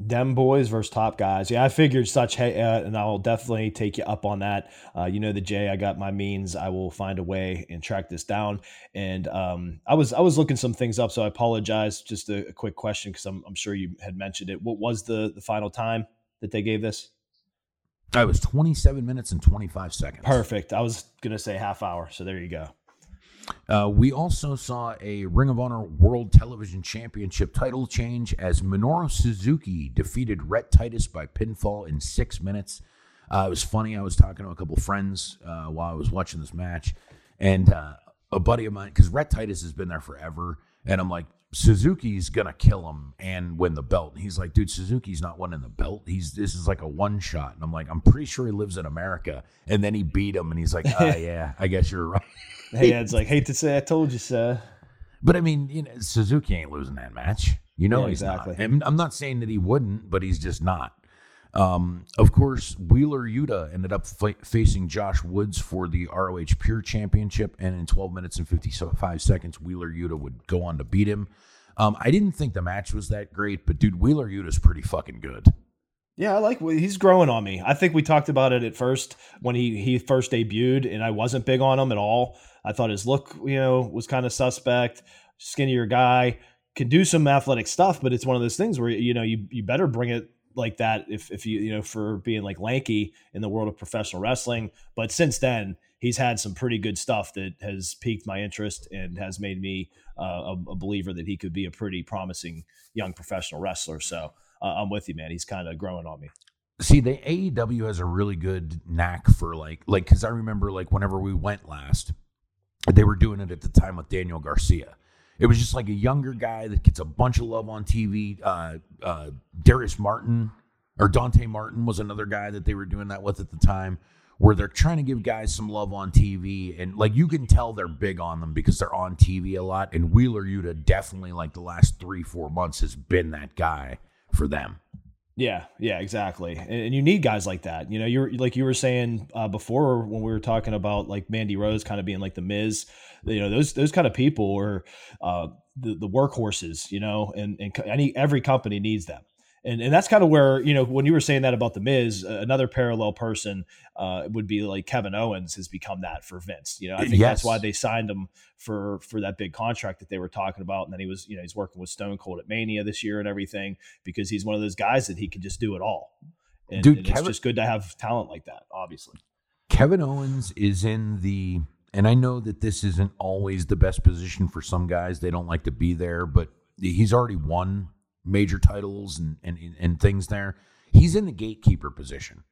Dem boys versus top guys. Yeah, I figured such. Hey, uh, and I will definitely take you up on that. Uh, you know the Jay. I got my means. I will find a way and track this down. And um, I was I was looking some things up, so I apologize. Just a, a quick question because I'm I'm sure you had mentioned it. What was the the final time that they gave this? I was 27 minutes and 25 seconds. Perfect. I was gonna say half hour. So there you go. Uh, we also saw a Ring of Honor World Television Championship title change as Minoru Suzuki defeated Rhett Titus by pinfall in six minutes. Uh, it was funny. I was talking to a couple friends uh, while I was watching this match, and uh, a buddy of mine, because Rhett Titus has been there forever, and I'm like, Suzuki's gonna kill him and win the belt. And he's like, dude, Suzuki's not winning the belt. He's this is like a one shot. And I'm like, I'm pretty sure he lives in America. And then he beat him, and he's like, oh yeah, I guess you're right. Hey, it's like hate to say I told you so. But I mean, you know, Suzuki ain't losing that match. You know, Yeah, he's exactly. not. And I'm not saying that he wouldn't, but he's just not. Um, of course, Wheeler Yuta ended up fa- facing Josh Woods for the ROH Pure Championship, and in 12 minutes and 55 seconds, Wheeler Yuta would go on to beat him. Um, I didn't think the match was that great, but dude, Wheeler Yuta's pretty fucking good. Yeah, I like he's growing on me. I think we talked about it at first when he he first debuted, and I wasn't big on him at all. I thought his look, you know, was kind of suspect. Skinnier guy can do some athletic stuff, but it's one of those things where you know you you better bring it like that if if you you know for being like lanky in the world of professional wrestling. But since then, he's had some pretty good stuff that has piqued my interest and has made me uh, a, a believer that he could be a pretty promising young professional wrestler. So uh, I'm with you, man. He's kind of growing on me. See, the AEW has a really good knack for like, like, because I remember like whenever we went last, they were doing it at the time with Daniel Garcia. It was just like a younger guy that gets a bunch of love on TV. Uh, uh, Darius Martin or Dante Martin was another guy that they were doing that with at the time, where they're trying to give guys some love on TV, and like you can tell they're big on them because they're on TV a lot. And Wheeler Yuta definitely, like the last three four months, has been that guy for them. Yeah, yeah, exactly. And, and you need guys like that. You know, you're like you were saying uh, before when we were talking about like Mandy Rose kind of being like the Miz. You know, those those kind of people are uh, the the workhorses. You know, and and any every company needs them. And, and that's kind of where you know when you were saying that about the Miz, another parallel person uh, would be like Kevin Owens has become that for Vince. You know, I think Yes. that's why they signed him for for that big contract that they were talking about. And then he was you know he's working with Stone Cold at Mania this year and everything because he's one of those guys that he can just do it all. And, Dude, and it's Kevin- just good to have talent like that, obviously. Kevin Owens is in the, and I know that this isn't always the best position for some guys. They don't like to be there, but he's already won major titles and and, and things there. He's in the gatekeeper position.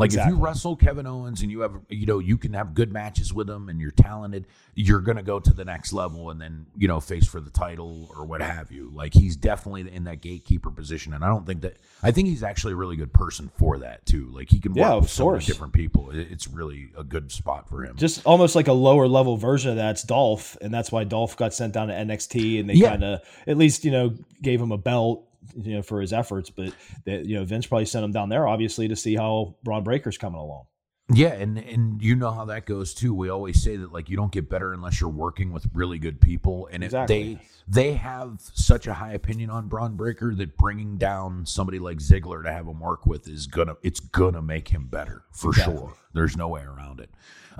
Like if you wrestle Kevin Owens and you have, you know, you can have good matches with him and you're talented, you're going to go to the next level and then, you know, face for the title or what have you. Like he's definitely in that gatekeeper position. And I don't think that, I think he's actually a really good person for that too. Like he can work Yeah, with so many different people. It's really a good spot for him. Just almost like a lower level version of that's Dolph, and that's why Dolph got sent down to NXT, and they Yeah. kind of at least you know gave him a belt you know, for his efforts. But that you know, Vince probably sent him down there, obviously, to see how Bron Breakker's coming along. Yeah, and and you know how that goes too. We always say that like you don't get better unless you're working with really good people, and exactly. if they they have such a high opinion on Bron Breakker that bringing down somebody like Ziggler to have him work with is gonna it's gonna make him better for Exactly. sure. There's no way around it.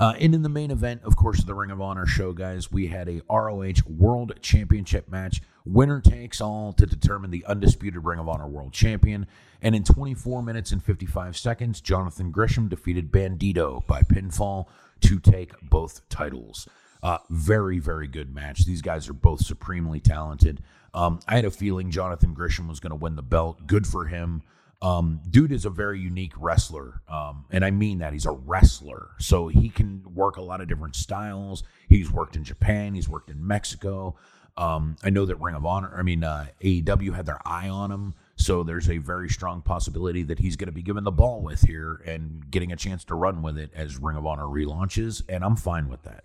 Uh, and in the main event, of course, the Ring of Honor show, guys, we had a ROH World Championship match. Winner takes all to determine the undisputed Ring of Honor World Champion. And in 24 minutes and 55 seconds, Jonathan Gresham defeated Bandito by pinfall to take both titles. Uh, very, very good match. These guys are both supremely talented. Um, I had a feeling Jonathan Gresham was going to win the belt. Good for him. Um, dude is a very unique wrestler. Um, and I mean that he's a wrestler. So he can work a lot of different styles. He's worked in Japan, he's worked in Mexico. Um, I know that Ring of Honor, I mean, uh, AEW had their eye on him. So there's a very strong possibility that he's going to be given the ball with here and getting a chance to run with it as Ring of Honor relaunches. And I'm fine with that.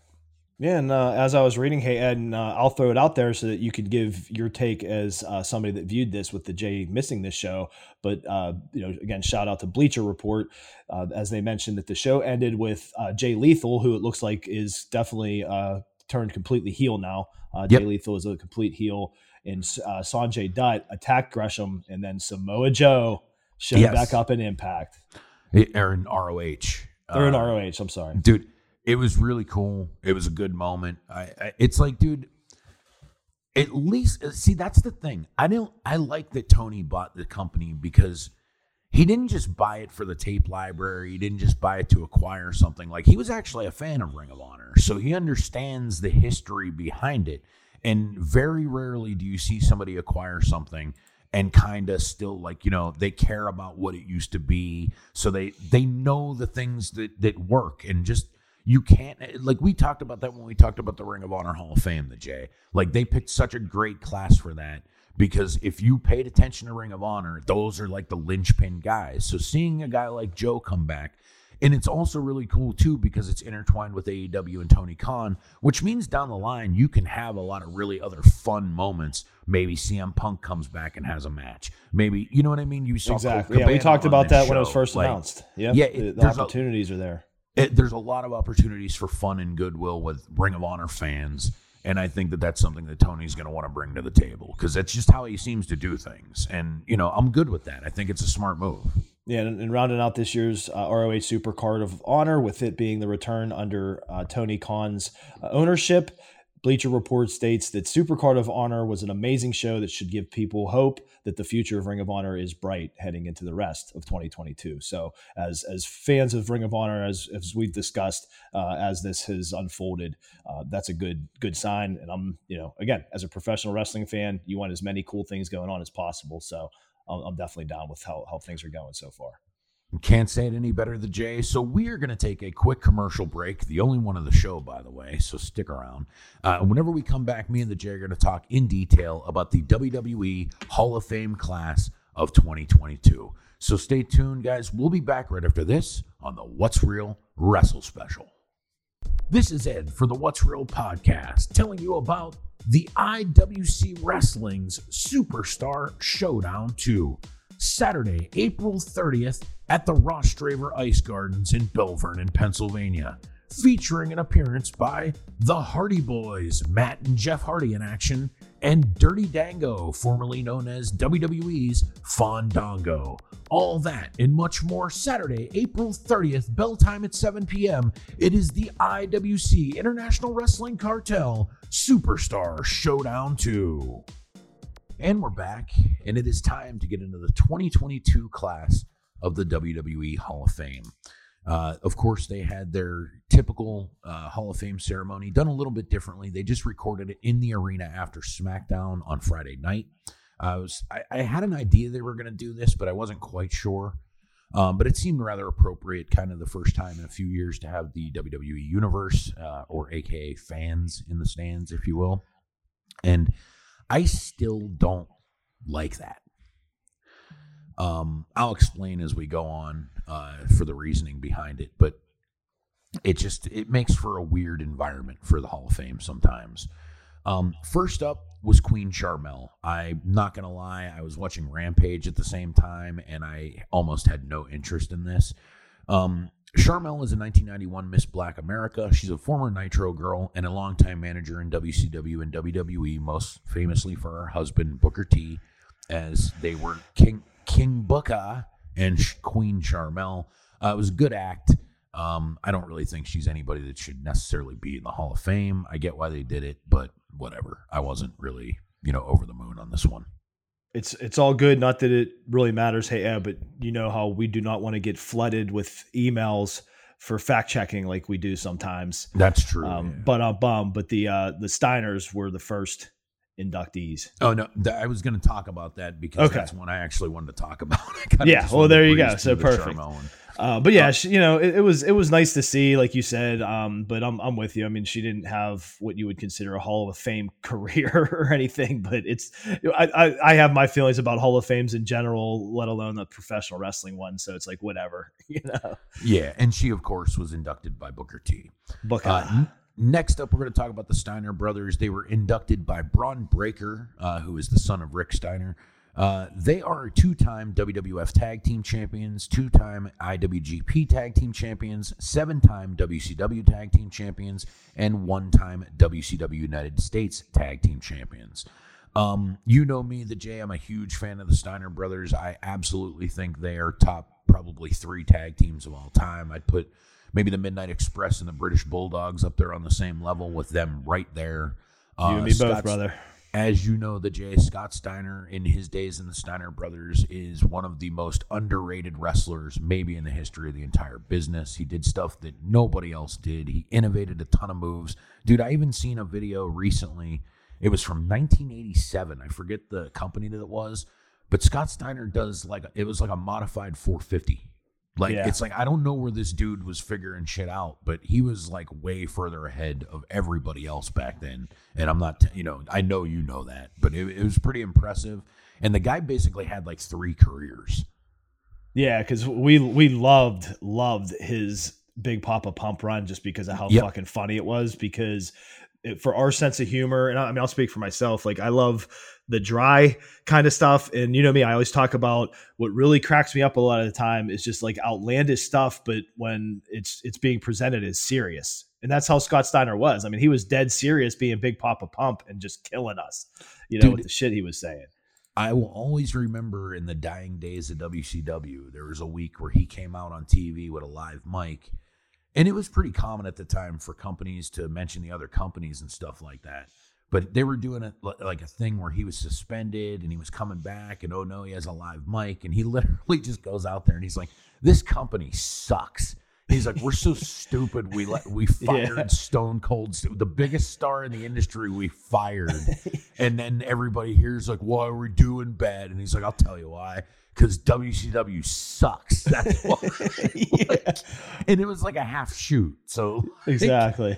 Yeah, and uh, as I was reading, hey Ed, and uh, I'll throw it out there so that you could give your take as uh, somebody that viewed this with the Jay missing this show. But uh, you know, again, shout out to Bleacher Report uh, as they mentioned that the show ended with uh, Jay Lethal, who it looks like is definitely uh, turned completely heel now. Uh, Yep. Jay Lethal is a complete heel, and uh, Sanjay Dutt attacked Gresham, and then Samoa Joe showed Yes. back up in Impact. In ROH. They're in ROH. I'm sorry. dude it was really cool. It was a good moment. I, I it's like dude at least uh, see that's the thing. I don't i like that tony bought the company because he didn't just buy it for the tape library. He didn't just buy it to acquire something. Like he was actually a fan of ring of honor. So he understands the history behind it. And very rarely do you see somebody acquire something and kind of still like you know they care about what it used to be. So they they know the things that that work. And just you can't eh, like we talked about that when we talked about the ring of honor hall of fame the jay like they picked such a great class for that because if you paid attention to ring of honor those are like the linchpin guys so seeing a guy like joe come back and it's also really cool too because it's intertwined with AEW and Tony Khan, which means down the line you can have a lot of really other fun moments. Maybe CM Punk comes back and has a match. Maybe you know what I mean. You saw Exactly. Yeah, we talked about that when it was first Like, announced. Yeah, yeah, the, it- the there's a- opportunities are there. It, there's a lot of opportunities for fun and goodwill with Ring of Honor fans, and I think that that's something that Tony's going to want to bring to the table because that's just how he seems to do things. And you know, I'm good with that. I think it's a smart move. Yeah, and, and rounding out this year's uh, ROH Super Card of Honor, with it being the return under uh, Tony Khan's uh, ownership. Bleacher Report states that Super Card of Honor was an amazing show that should give people hope that the future of Ring of Honor is bright heading into the rest of 2022. So, as as fans of Ring of Honor, as as we've discussed, uh, as this has unfolded, uh, that's a good good sign. And I'm, you know, again, as a professional wrestling fan, you want as many cool things going on as possible. So, I'm, I'm definitely down with how how things are going so far. Can't say it any better than Jay. So we are going to take a quick commercial break, the only one of the show, by the way. So stick around. Uh, whenever we come back, me and the Jay are going to talk in detail about the WWE Hall of Fame class of 2022. So stay tuned, guys. We'll be back right after this on the What's Real Wrestle Special. This is Ed for the What's Real podcast, telling you about the IWC Wrestling's Superstar Showdown 2, Saturday, April 30th at the Ross Rostraver Ice Gardens in Belle Vernon, Pennsylvania, featuring an appearance by the Hardy Boys, Matt and Jeff Hardy in action, and Dirty Dango, formerly known as WWE's Fandango. All that and much more Saturday, April 30th, bell time at 7 p.m. It is the IWC International Wrestling Cartel Superstar Showdown 2. And we're back, and it is time to get into the 2022 class of the WWE Hall of Fame. Uh, of course, they had their typical uh, Hall of Fame ceremony done a little bit differently. They just recorded it in the arena after SmackDown on Friday night. I was I, I had an idea they were going to do this, but I wasn't quite sure. Um, but it seemed rather appropriate, kind of the first time in a few years to have the WWE Universe, uh, or AKA fans in the stands, if you will. And I still don't like that. Um, I'll explain as we go on uh, for the reasoning behind it, but it just it makes for a weird environment for the Hall of Fame sometimes. Um, first up was Queen Sharmell. I'm not gonna lie, I was watching Rampage at the same time, and I almost had no interest in this. Um, Sharmell is a 1991 Miss Black America. She's a former Nitro girl and a longtime manager in WCW and WWE, most famously for her husband Booker T, as they were King King Booker and Queen Sharmell. Uh, it was a good act. Um, I don't really think she's anybody that should necessarily be in the Hall of Fame. I get why they did it, but whatever. I wasn't really, you know, over the moon on this one. It's it's all good. Not that it really matters. Hey, yeah, but you know how we do not want to get flooded with emails for fact checking like we do sometimes. That's true. Um, yeah. But uh, bum. But the uh, the Steiners were the first inductees. Oh no, th- I was going to talk about that because Okay. that's one I actually wanted to talk about. I Yeah, well, there you go. So perfect. Uh, but yeah, she, you know, it, it was it was nice to see, like you said. Um, but I'm I'm with you. I mean, she didn't have what you would consider a Hall of Fame career or anything. But it's I, I I have my feelings about Hall of Fames in general, let alone the professional wrestling one. So it's like whatever, you know. Yeah, and she of course was inducted by Booker T. Book Uh, next up, we're going to talk about the Steiner brothers. They were inducted by Bron Breakker, uh, who is the son of Rick Steiner. Uh, they are two-time WWF Tag Team Champions, two-time IWGP Tag Team Champions, seven-time WCW Tag Team Champions, and one-time WCW United States Tag Team Champions. Um, you know me, the J. I'm a huge fan of the Steiner brothers. I absolutely think they are top, probably three tag teams of all time. I'd put maybe the Midnight Express and the British Bulldogs up there on the same level with them right there. you Uh, and me both, brother. As you know, the J. Scott Steiner in his days in the Steiner brothers is one of the most underrated wrestlers, maybe in the history of the entire business. He did stuff that nobody else did. He innovated a ton of moves. Dude, I even seen a video recently. It was from 1987. I forget the company that it was, but Scott Steiner does like it was like a modified 450. Like Yeah. it's like I don't know where this dude was figuring shit out, but he was like way further ahead of everybody else back then. And I'm not, you know, I know you know that, but it, it was pretty impressive. And the guy basically had like three careers. Yeah, because we we loved loved his Big Papa Pump run just because of how Yep. fucking funny it was. Because for our sense of humor, and I, I mean, I'll speak for myself. Like I love the dry kind of stuff, and you know me, I always talk about what really cracks me up a lot of the time is just like outlandish stuff, but when it's it's being presented as serious. And that's how Scott Steiner was. I mean, he was dead serious being Big Papa Pump and just killing us, you know, Dude, with the shit he was saying. I will always remember in the dying days of WCW, there was a week where he came out on TV with a live mic. And it was pretty common at the time for companies to mention the other companies and stuff like that. But they were doing it like a thing where he was suspended and he was coming back, and oh no, he has a live mic. And he literally just goes out there and he's like, This company sucks. He's like, We're so stupid. We let we fired Yeah. Stone Cold, the biggest star in the industry. We fired, and then everybody here's like, "Why are we doing bad?" And he's like, "I'll tell you why. Because WCW sucks. That's why." Like, and it was like a half shoot. So like, Exactly.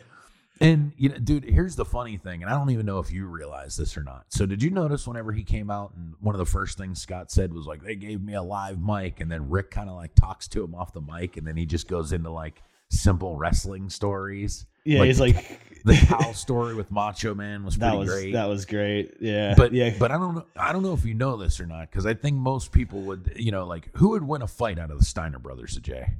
and you know, dude, here's the funny thing, and I don't even know if you realize this or not. So, did you notice whenever he came out, and one of the first things Scott said was like, "They gave me a live mic," and then Rick kind of like talks to him off the mic, and then he just goes into like simple wrestling stories. Yeah, Like he's like The cow story with Macho Man was pretty that was great. that was great. Yeah, but yeah, but I don't know. I don't know if you know this or not, because I think most people would, you know, like who would win a fight out of the Steiner brothers, Jay?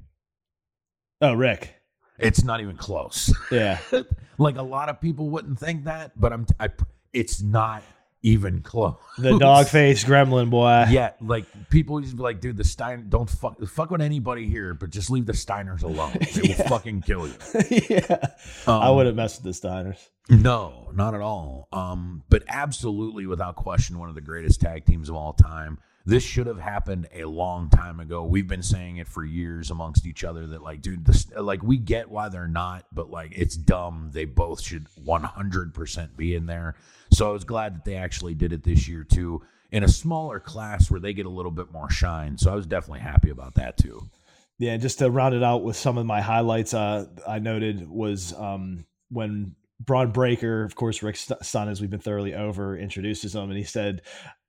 oh Rick, It's not even close. yeah, like a lot of people wouldn't think that, but I'm. I, it's not even close. the dog face gremlin boy. Yeah, like people used to be like, dude, the Stein don't fuck fuck with anybody here, but just leave the Steiners alone. They will fucking kill you. yeah. I Um, wouldn't mess with the Steiners. No, not at all. Um, but absolutely, without question, one of the greatest tag teams of all time. This should have happened a long time ago. We've been saying it for years amongst each other that, like, dude, this, like, we get why they're not, but like, it's dumb. They both should 100% be in there. So I was glad that they actually did it this year too, in a smaller class where they get a little bit more shine. So I was definitely happy about that too. Yeah, just to round it out with some of my highlights, uh, I noted was um, when Bron Breakker, of course, Rick's son, as we've been thoroughly over, introduces him, and he said,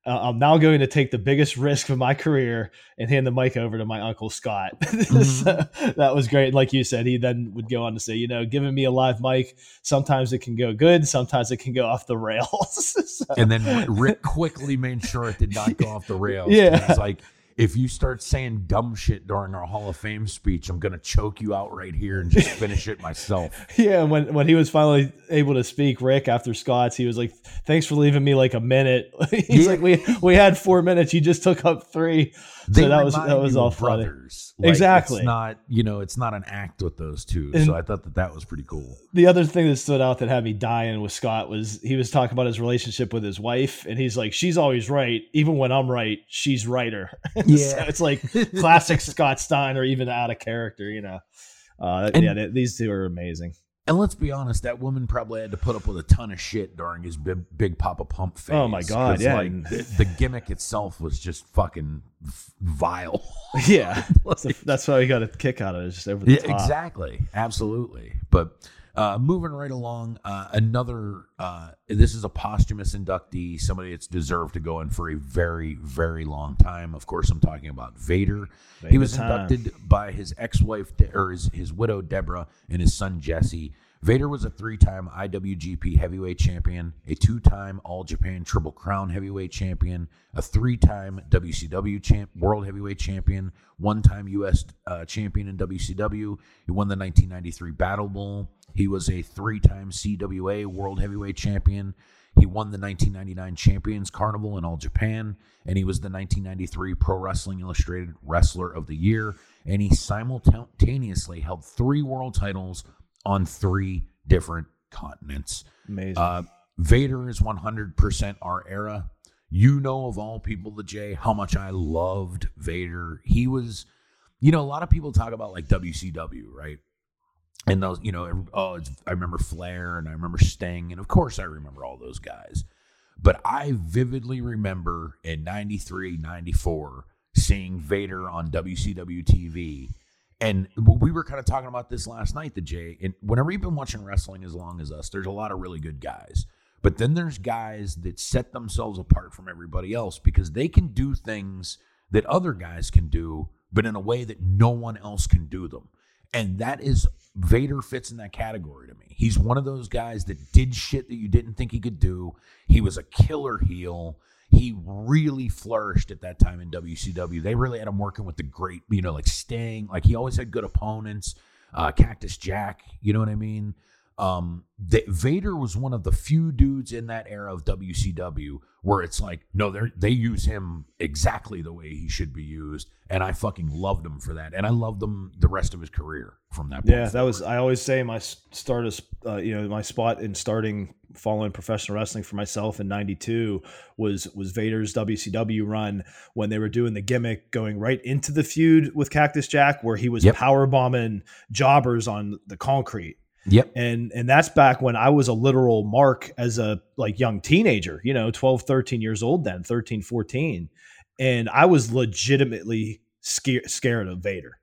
uh, I'm now going to take the biggest risk of my career and hand the mic over to my uncle Scott. Mm-hmm. so, that was great. Like you said, he then would go on to say, you know, giving me a live mic, sometimes it can go good, sometimes it can go off the rails. so, And then Rick quickly made sure it did not go off the rails. Yeah. He's like, if you start saying dumb shit during our Hall of Fame speech, I'm going to choke you out right here and just finish it myself. yeah, when when he was finally able to speak, Rick after Scott's, he was like, "Thanks for leaving me like a minute." He's Yeah. like, "We we had four minutes. You just took up three. They so that was that was all brothers. Like, Exactly. It's not, you know, it's not an act with those two. And- so I thought that that was pretty cool. The other thing that stood out that had me dying with Scott was he was talking about his relationship with his wife, and he's like, "She's always right, even when I'm right. She's righter." so Yeah. it's like classic Scott Steiner even out of character, you know. Uh, And- yeah, they, these two are amazing. And let's be honest, that woman probably had to put up with a ton of shit during his big, big Papa Pump phase. Oh my god, yeah. Like, the, the gimmick itself was just fucking vile. Yeah, So that's why we got a kick out of it. Just over the Yeah, top. exactly. Absolutely. But uh, moving right along, uh, another, uh, this is a posthumous inductee, somebody that's deserved to go in for a very, very long time. Of course, I'm talking about Vader. he was time. inducted by his ex wife, or his, his widow, Deborah, and his son, Jesse. Vader was a three time IWGP heavyweight champion, a two time All Japan Triple Crown heavyweight champion, a three time WCW champ, World Heavyweight Champion, one time U.S. Uh, champion in WCW. He won the 1993 Battle Bowl. He was a three time CWA World Heavyweight Champion. He won the 1999 Champions Carnival in All Japan, and he was the 1993 Pro Wrestling Illustrated Wrestler of the Year. And he simultaneously held three world titles on three different continents. Amazing. Uh, Vader is 100% our era. You know, of all people, the J, how much I loved Vader. He was, you know, a lot of people talk about like WCW, right? And those, you know, oh, I remember Flair and I remember Sting, and of course I remember all those guys. But I vividly remember in 93, 94, seeing Vader on WCW TV. And we were kind of talking about this last night, the Jay. And whenever you've been watching wrestling as long as us, there's a lot of really good guys. But then there's guys that set themselves apart from everybody else because they can do things that other guys can do, but in a way that no one else can do them. And that is Vader fits in that category to me. He's one of those guys that did shit that you didn't think he could do. He was a killer heel. He really flourished at that time in WCW. They really had him working with the great, you know, like Sting. Like he always had good opponents. Uh, Cactus Jack, you know what I mean? Um, the, Vader was one of the few dudes in that era of WCW where it's like, no, they they use him exactly the way he should be used, and I fucking loved him for that, and I loved him the rest of his career from that. Point Yeah, that was. I always say my start is, uh, you know, my spot in starting following professional wrestling for myself in '92 was was Vader's WCW run when they were doing the gimmick, going right into the feud with Cactus Jack, where he was Yep. power bombing jobbers on the concrete. Yep. and and that's back when i was a literal mark as a like young teenager you know 12 13 years old then 13 14 and i was legitimately scared scared of vader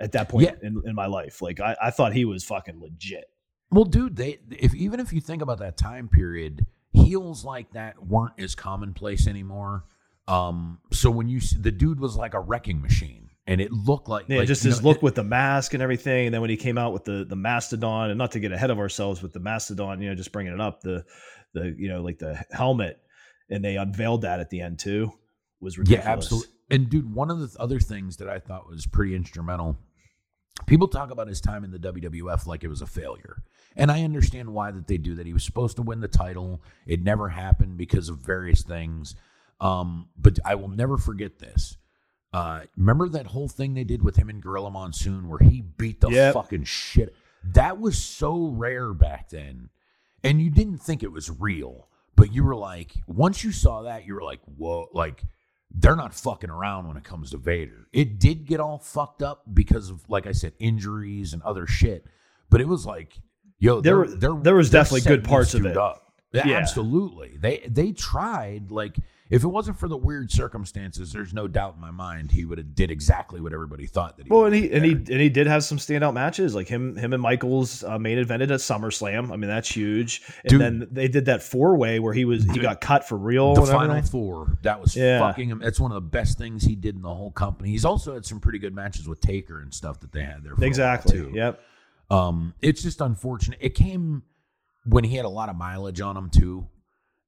at that point Yeah. in, in my life like I, I thought he was fucking legit Well, dude, they if even if you think about that time period, heels like that weren't as commonplace anymore. Um, so when you see, the dude was like a wrecking machine, and it looked like yeah like, just his know, look it- with the mask and everything and then when he came out with the the mastodon and not to get ahead of ourselves with the mastodon you know just bringing it up the the you know like the helmet and they unveiled that at the end too was ridiculous Yeah, absolutely. And dude, one of the other things that I thought was pretty instrumental. People talk about his time in the WWF like it was a failure. And I understand why that they do that. He was supposed to win the title. It never happened because of various things. Um, but I will never forget this. Uh, remember that whole thing they did with him and Gorilla Monsoon where he beat the Yep. fucking shit. That was so rare back then. And you didn't think it was real. But you were like, once you saw that, you were like, whoa, like they're not fucking around when it comes to Vader. It did get all fucked up because of, like I said, injuries and other shit. But it was like, yo, There they're, were- they're, there was definitely good parts of it. Up. Yeah, Yeah. Absolutely. They they tried like if it wasn't for the weird circumstances, there's no doubt in my mind he would have did exactly what everybody thought that he Well, and he and he and he did have some standout matches, like him him and Michaels uh, main evented at SummerSlam. I mean, that's huge. And Dude. then they did that four way where he was he got cut for real. the final everything. four. That was Yeah. fucking him. That's one of the best things he did in the whole company. He's also had some pretty good matches with Taker and stuff that they had there. For Exactly. too. Yep. Um, it's just unfortunate. It came when he had a lot of mileage on him too,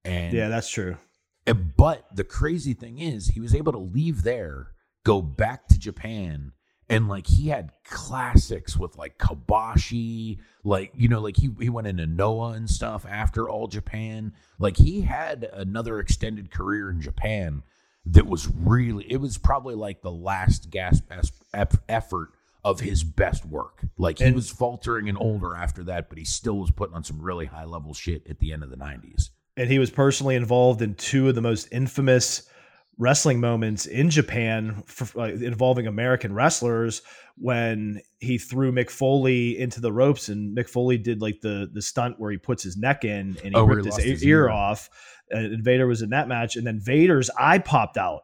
and Yeah, that's true. But the crazy thing is, he was able to leave there, go back to Japan, and like he had classics with like Kobashi, like you know, like he he went into Noah and stuff after All Japan. Like he had another extended career in Japan that was really. It was probably like the last gasp effort of his best work. Like he And- was faltering and older after that, but he still was putting on some really high level shit at the end of the nineties. And he was personally involved in two of the most infamous wrestling moments in Japan for, uh, involving American wrestlers when he threw Mick Foley into the ropes and Mick Foley did like the the stunt where he puts his neck in and he Oh, ripped he his, his ear ear. off and Vader was in that match and then Vader's eye popped out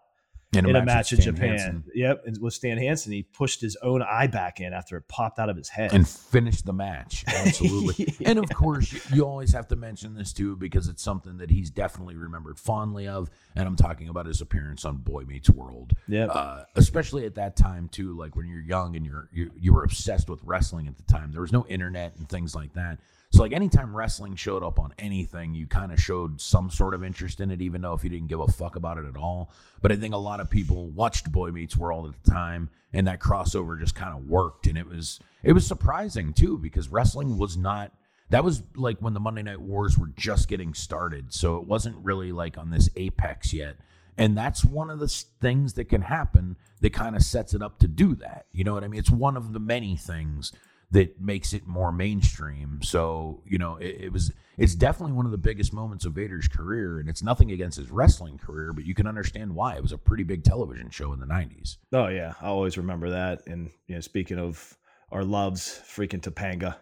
in a match in with Stan Japan. Hansen. Yep, and with Stan Hansen, he pushed his own eye back in after it popped out of his head. and finished the match. Absolutely. And of course, you- always have to mention this too because it's something that he's definitely remembered fondly of. And I'm talking about his appearance on Boy Meets World. Yep. Uh, especially at that time too, like when you're young and you're you, you were obsessed with wrestling at the time. There was no internet and things like that. So like anytime wrestling showed up on anything, you kind of showed some sort of interest in it, even though if you didn't give a fuck about it at all. But I think a lot of people watched Boy Meets World at the time, and that crossover just kind of worked, and it was it was surprising too because wrestling was not. That was like when the Monday Night Wars were just getting started, so it wasn't really like on this apex yet. And that's one of the things that can happen that kind of sets it up to do that. You know what I mean? It's one of the many things that makes it more mainstream. So, you know, it, it was it's definitely one of the biggest moments of Vader's career, and it's nothing against his wrestling career, but you can understand why. It was a pretty big television show in the nineties. Oh yeah, I always remember that. And you know, speaking of our loves, freaking Topanga,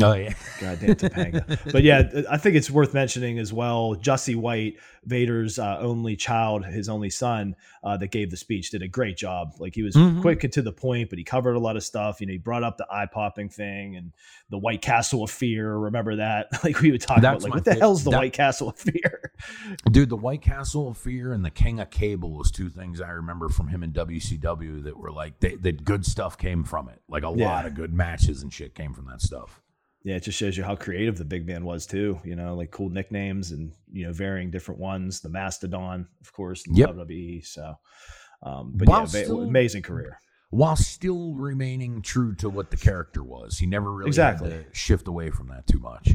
Oh yeah. goddamn Topanga. but yeah, I think it's worth mentioning as well. Jesse White, Vader's uh, only child, his only son, uh, that gave the speech, did a great job. Like he was Mhm. quick and to the point, but he covered a lot of stuff. You know, he brought up the eye popping thing and the White Castle of Fear. Remember that? like we would talk about, like what the fa- hell's the that- White Castle of Fear? Dude, the White Castle of Fear and the King of Cable was two things I remember from him in WCW that were like they, that good stuff came from it. Like a Yeah. lot of good matches and shit came from that stuff. Yeah, it just shows you how creative the big man was too. You know, like cool nicknames and you know varying different ones. The Mastodon, of course, in Yep. WWE. So, um, but While yeah, still- amazing career. while still remaining true to what the character was. He never really Exactly. had to shift away from that too much.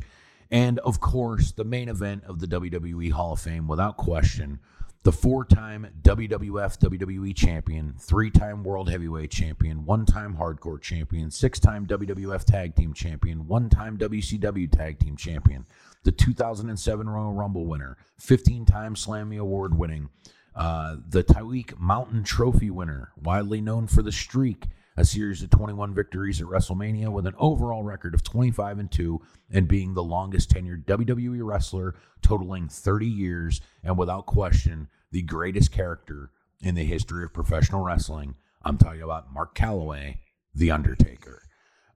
And of course, the main event of the WWE Hall of Fame, without question, the four-time WWF WWE champion, three-time World Heavyweight champion, one-time Hardcore champion, six-time WWF Tag Team champion, one-time WCW Tag Team champion, the 2007 Royal Rumble winner, 15-time Slammy Award winning, uh, the Tyweek Mountain Trophy winner, widely known for the streak, a series of 21 victories at WrestleMania with an overall record of 25 and 2 and being the longest tenured WWE wrestler totaling 30 years and without question the greatest character in the history of professional wrestling. I'm talking about Mark Calaway, The Undertaker.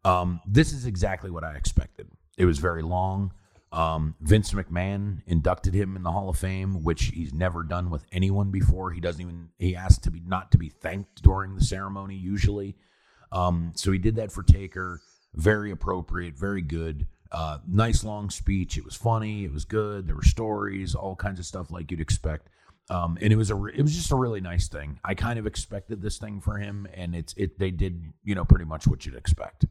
Um, this is exactly what I expected. It was very long. Um, Vince McMahon inducted him in the Hall of Fame, which he's never done with anyone before. He doesn't even he asked to be not to be thanked during the ceremony usually. Um, so he did that for Taker. Very appropriate, very good. Uh, nice long speech. It was funny. It was good. There were stories, all kinds of stuff like you'd expect. Um, and it was a re- it was just a really nice thing. I kind of expected this thing for him, and it's it they did you know pretty much what you'd expect.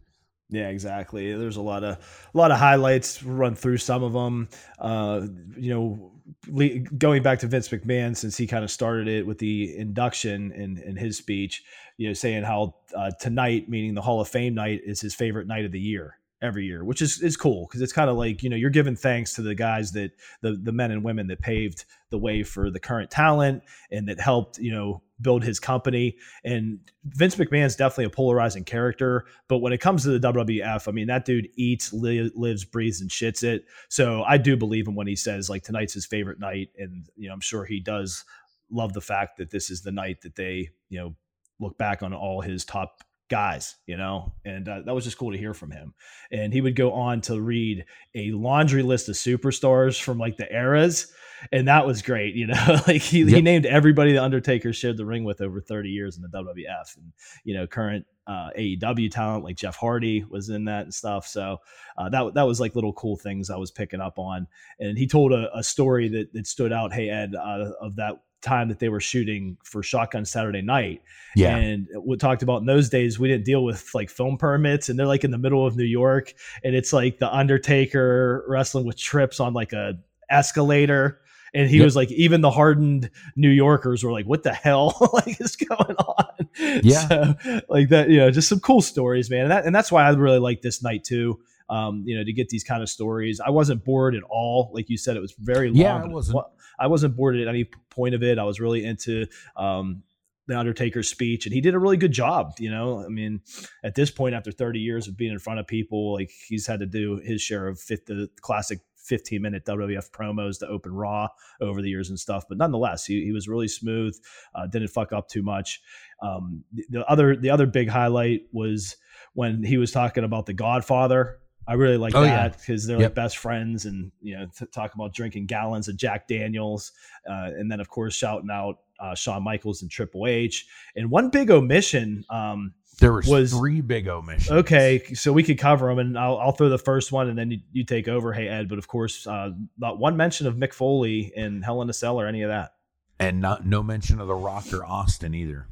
Yeah, exactly. There's a lot of a lot of highlights. Run through some of them. Uh, you know, le- going back to Vince McMahon, since he kind of started it with the induction in in his speech. You know, saying how uh, tonight, meaning the Hall of Fame night, is his favorite night of the year every year, which is is cool because it's kind of like you know you're giving thanks to the guys that the the men and women that paved the way for the current talent and that helped you know build his company. And Vince McMahon's definitely a polarizing character, but when it comes to the WWF, I mean, that dude eats, li- lives, breathes, and shits it. So I do believe him when he says like tonight's his favorite night, and you know, I'm sure he does love the fact that this is the night that they, you know, look back on all his top guys, you know, and uh, that was just cool to hear from him. And he would go on to read a laundry list of superstars from like the eras, and that was great, you know. like he, yep. he named everybody the Undertaker shared the ring with over 30 years in the WWF, and you know, current uh, AEW talent like Jeff Hardy was in that and stuff. So uh, that that was like little cool things I was picking up on. And he told a, a story that that stood out. Hey Ed, uh, of that time that they were shooting for Shotgun Saturday Night. Yeah. And we talked about in those days, we didn't deal with like film permits, and they're like in the middle of New York, and it's like the Undertaker wrestling with trips on like a escalator. And he yep. was like, even the hardened New Yorkers were like, "What the hell like is going on?" Yeah, so, like that. You know, just some cool stories, man. And that, and that's why I really like this night too. Um, you know, to get these kind of stories. I wasn't bored at all. Like you said, it was very long. Yeah, I wasn't. I wasn't bored at any point of it. I was really into um, the Undertaker's speech, and he did a really good job. You know, I mean, at this point, after 30 years of being in front of people, like he's had to do his share of fit the classic 15 minute WWF promos to open Raw over the years and stuff. But nonetheless, he, he was really smooth, uh, didn't fuck up too much. Um, the, the other the other big highlight was when he was talking about the Godfather I really like oh, that because yeah. they're yep. like best friends, and you know, t- talk about drinking gallons of Jack Daniels, uh, and then of course shouting out uh, Shawn Michaels and Triple H. And one big omission. Um, there was, was three big omissions. Okay, so we could cover them, and I'll, I'll throw the first one, and then you, you take over. Hey Ed, but of course, uh, not one mention of Mick Foley in Hell in a Cell or any of that, and not no mention of the Rock or Austin either.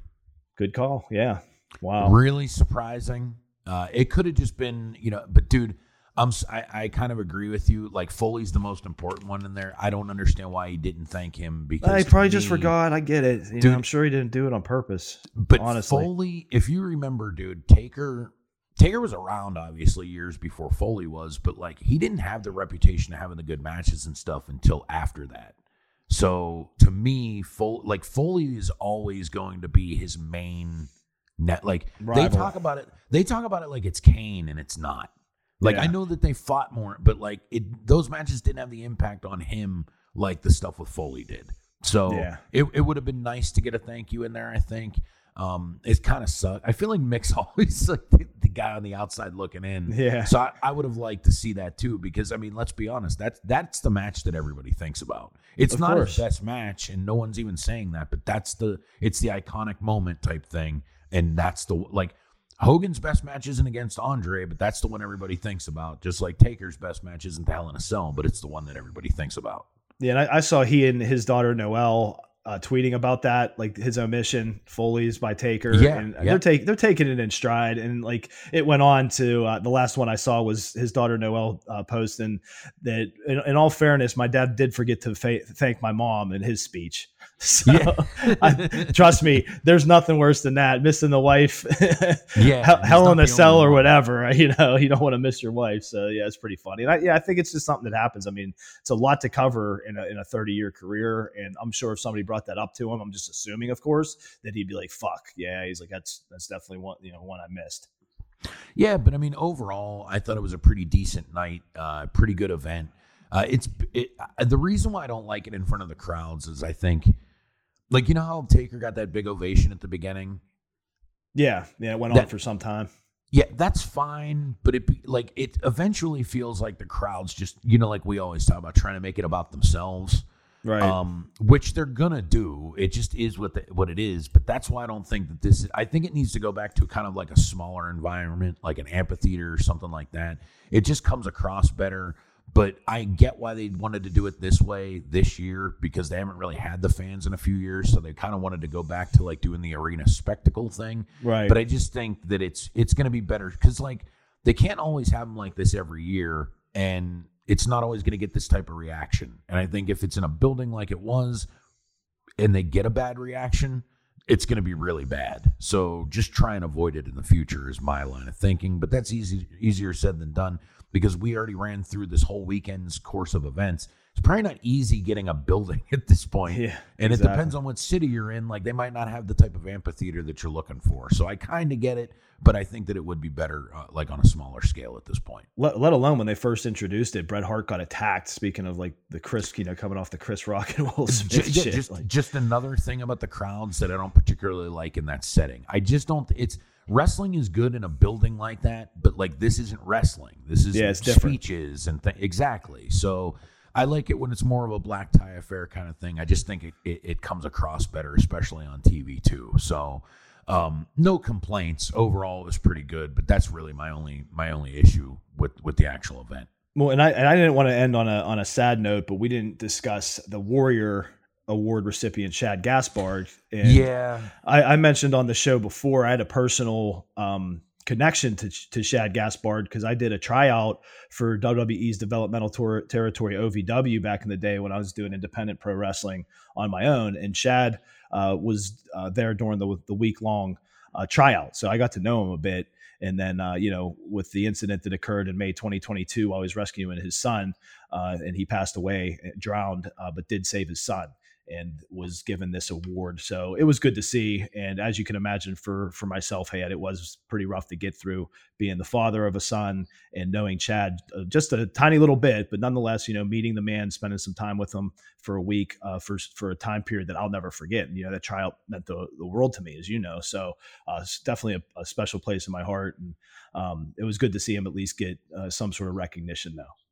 Good call. Yeah. Wow. Really surprising. Uh, it could have just been, you know, but dude, I'm, I, I kind of agree with you. Like Foley's the most important one in there. I don't understand why he didn't thank him because I probably me, just forgot. I get it. You dude, know, I'm sure he didn't do it on purpose. But honestly, Foley, if you remember, dude, Taker Taker was around obviously years before Foley was, but like he didn't have the reputation of having the good matches and stuff until after that. So to me, Foley, like Foley is always going to be his main net. Like Rival. they talk about it, they talk about it like it's Kane and it's not. Like yeah. I know that they fought more, but like it, those matches didn't have the impact on him like the stuff with Foley did. So yeah. it, it would have been nice to get a thank you in there. I think um, it kind of sucked. I feel like Mick's always like the, the, guy on the outside looking in. Yeah. So I, I, would have liked to see that too, because I mean, let's be honest, that's that's the match that everybody thinks about. It's of not course. his best match, and no one's even saying that, but that's the it's the iconic moment type thing, and that's the like Hogan's best match isn't against Andre, but that's the one everybody thinks about. Just like Taker's best match isn't the Hell in a Cell, but it's the one that everybody thinks about. Yeah, and I, I saw he and his daughter Noelle uh, tweeting about that, like his omission, Foley's by Taker. Yeah, and yeah. they're taking they're taking it in stride, and like it went on to uh, the last one I saw was his daughter Noelle uh, posting that. In, in, all fairness, my dad did forget to fa- thank my mom in his speech. So, yeah. I, trust me, there's nothing worse than that missing the wife. yeah, hell, in a cell or whatever. You know, you don't want to miss your wife. So yeah, it's pretty funny. And I, yeah, I think it's just something that happens. I mean, it's a lot to cover in a in a 30 year career, and I'm sure if somebody brought that up to him, I'm just assuming, of course, that he'd be like, "Fuck, yeah." He's like, "That's that's definitely one you know one I missed." Yeah, but I mean, overall, I thought it was a pretty decent night, uh, pretty good event. Uh, it's it, the reason why I don't like it in front of the crowds is I think like you know how Taker got that big ovation at the beginning. Yeah, yeah, it went that, on for some time. Yeah, that's fine, but it like it eventually feels like the crowd's just you know like we always talk about trying to make it about themselves, right? Um, which they're gonna do. It just is what the, what it is. But that's why I don't think that this. Is, I think it needs to go back to kind of like a smaller environment, like an amphitheater or something like that. It just comes across better. But I get why they wanted to do it this way this year because they haven't really had the fans in a few years, so they kind of wanted to go back to like doing the arena spectacle thing. Right. But I just think that it's it's going to be better because like they can't always have them like this every year, and it's not always going to get this type of reaction. And I think if it's in a building like it was, and they get a bad reaction, it's going to be really bad. So just try and avoid it in the future is my line of thinking. But that's easy easier said than done because we already ran through this whole weekend's course of events. it's probably not easy getting a building at this point. Yeah, and exactly. it depends on what city you're in. Like they might not have the type of amphitheater that you're looking for. So I kind of get it, but I think that it would be better uh, like on a smaller scale at this point. Let, let alone when they first introduced it, Bret Hart got attacked. Speaking of like the Chris, you know, coming off the Chris Rock and Will Smith ju- shit. just like, just another thing about the crowds that I don't particularly like in that setting. I just don't. It's wrestling is good in a building like that, but like this isn't wrestling. This is Yeah, different. speeches and th- exactly. So I like it when it's more of a black tie affair kind of thing. I just think it, it, it comes across better, especially on TV too. So um, no complaints overall. It was pretty good, but that's really my only my only issue with with the actual event. Well, and I and I didn't want to end on a on a sad note, but we didn't discuss the Warrior Award recipient Shad Gaspard. And yeah, I, I mentioned on the show before I had a personal um, connection to to Shad Gaspard because I did a tryout for WWE's developmental tour, territory OVW back in the day when I was doing independent pro wrestling on my own, and Shad uh, was uh, there during the the week long uh, tryout, so I got to know him a bit. And then, uh, you know, with the incident that occurred in May 2022, while he was rescuing his son, uh, and he passed away, drowned, uh, but did save his son and was given this award. So it was good to see. And as you can imagine, for for myself, hey, it was pretty rough to get through being the father of a son and knowing Shad uh, just a tiny little bit, but nonetheless, you know, meeting the man, spending some time with him for a week uh, for for a time period that I'll never forget. You know, that tryout meant the, the world to me, as you know. So uh, it's definitely a, a special place in my heart, and um, it was good to see him at least get uh, some sort of recognition now.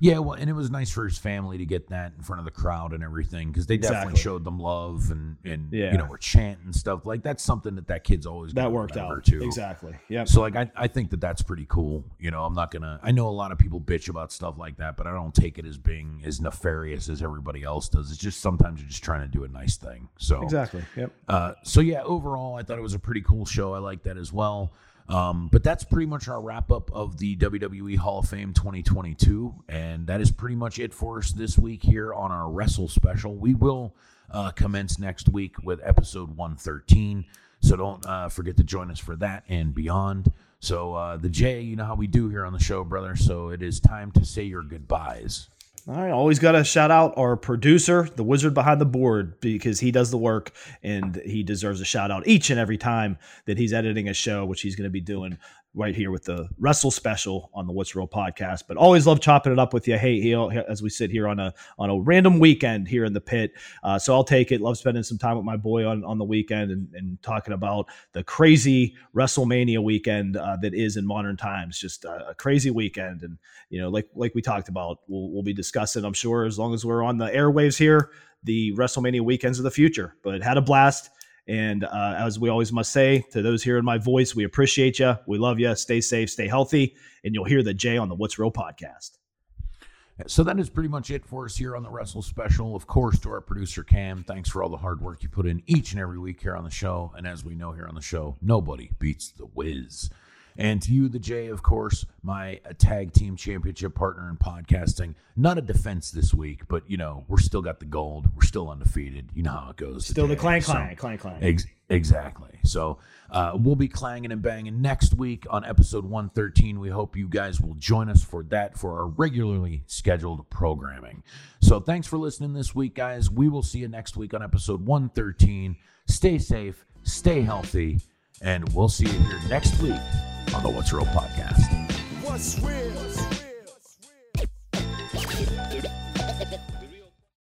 Yeah, well, and it was nice for his family to get that in front of the crowd and everything because they definitely Exactly. showed them love and and Yeah. you know were chanting stuff like that's something that that kid's always That worked out too. exactly. Yeah. So like I, I think that that's pretty cool. You know, I'm not gonna. I know a lot of people bitch about stuff like that, but I don't take it as being as nefarious as everybody else does. It's just sometimes you're just trying to do a nice thing. So Exactly. Yep. uh, so yeah, overall, I thought it was a pretty cool show. I like that as well. Um, but that's pretty much our wrap up of the WWE Hall of Fame 2022, and that is pretty much it for us this week here on our Wrestle Special. We will uh, commence next week with episode 113, so don't uh, forget to join us for that and beyond. So uh, the J, you know how we do here on the show, brother. So it is time to say your goodbyes. All right, always got to shout out our producer, the wizard behind the board, because he does the work and he deserves a shout out each and every time that he's editing a show, which he's going to be doing right here with the Wrestle Special on the What's Real podcast. But always love chopping it up with you. Hey, heel, as we sit here on a on a random weekend here in the pit. Uh, so I'll take it. Love spending some time with my boy on, on the weekend and, and talking about the crazy WrestleMania weekend uh, that is in modern times. Just a, a crazy weekend, and you know, like like we talked about, we'll we'll be discussing. I'm sure as long as we're on the airwaves here, the WrestleMania weekends of the future. But had a blast. And uh, as we always must say to those hearing my voice, we appreciate you. We love you. Stay safe, stay healthy. And you'll hear the J on the What's Real podcast. So that is pretty much it for us here on the Wrestle Special. Of course, to our producer Cam, thanks for all the hard work you put in each and every week here on the show. And as we know here on the show, nobody beats the Wiz. And to you, the J, of course, my uh, tag team championship partner in podcasting. Not a defense this week, but you know we're still got the gold. We're still undefeated. You know how it goes. Still the J. clang, So- clang, clang, clang. Ex- exactly. So uh, we'll be clanging and banging next week on episode 113. We hope you guys will join us for that for our regularly scheduled programming. So thanks for listening this week, guys. We will see you next week on episode 113. Stay safe, stay healthy, and we'll see you here next week on the What's Real podcast. What's real?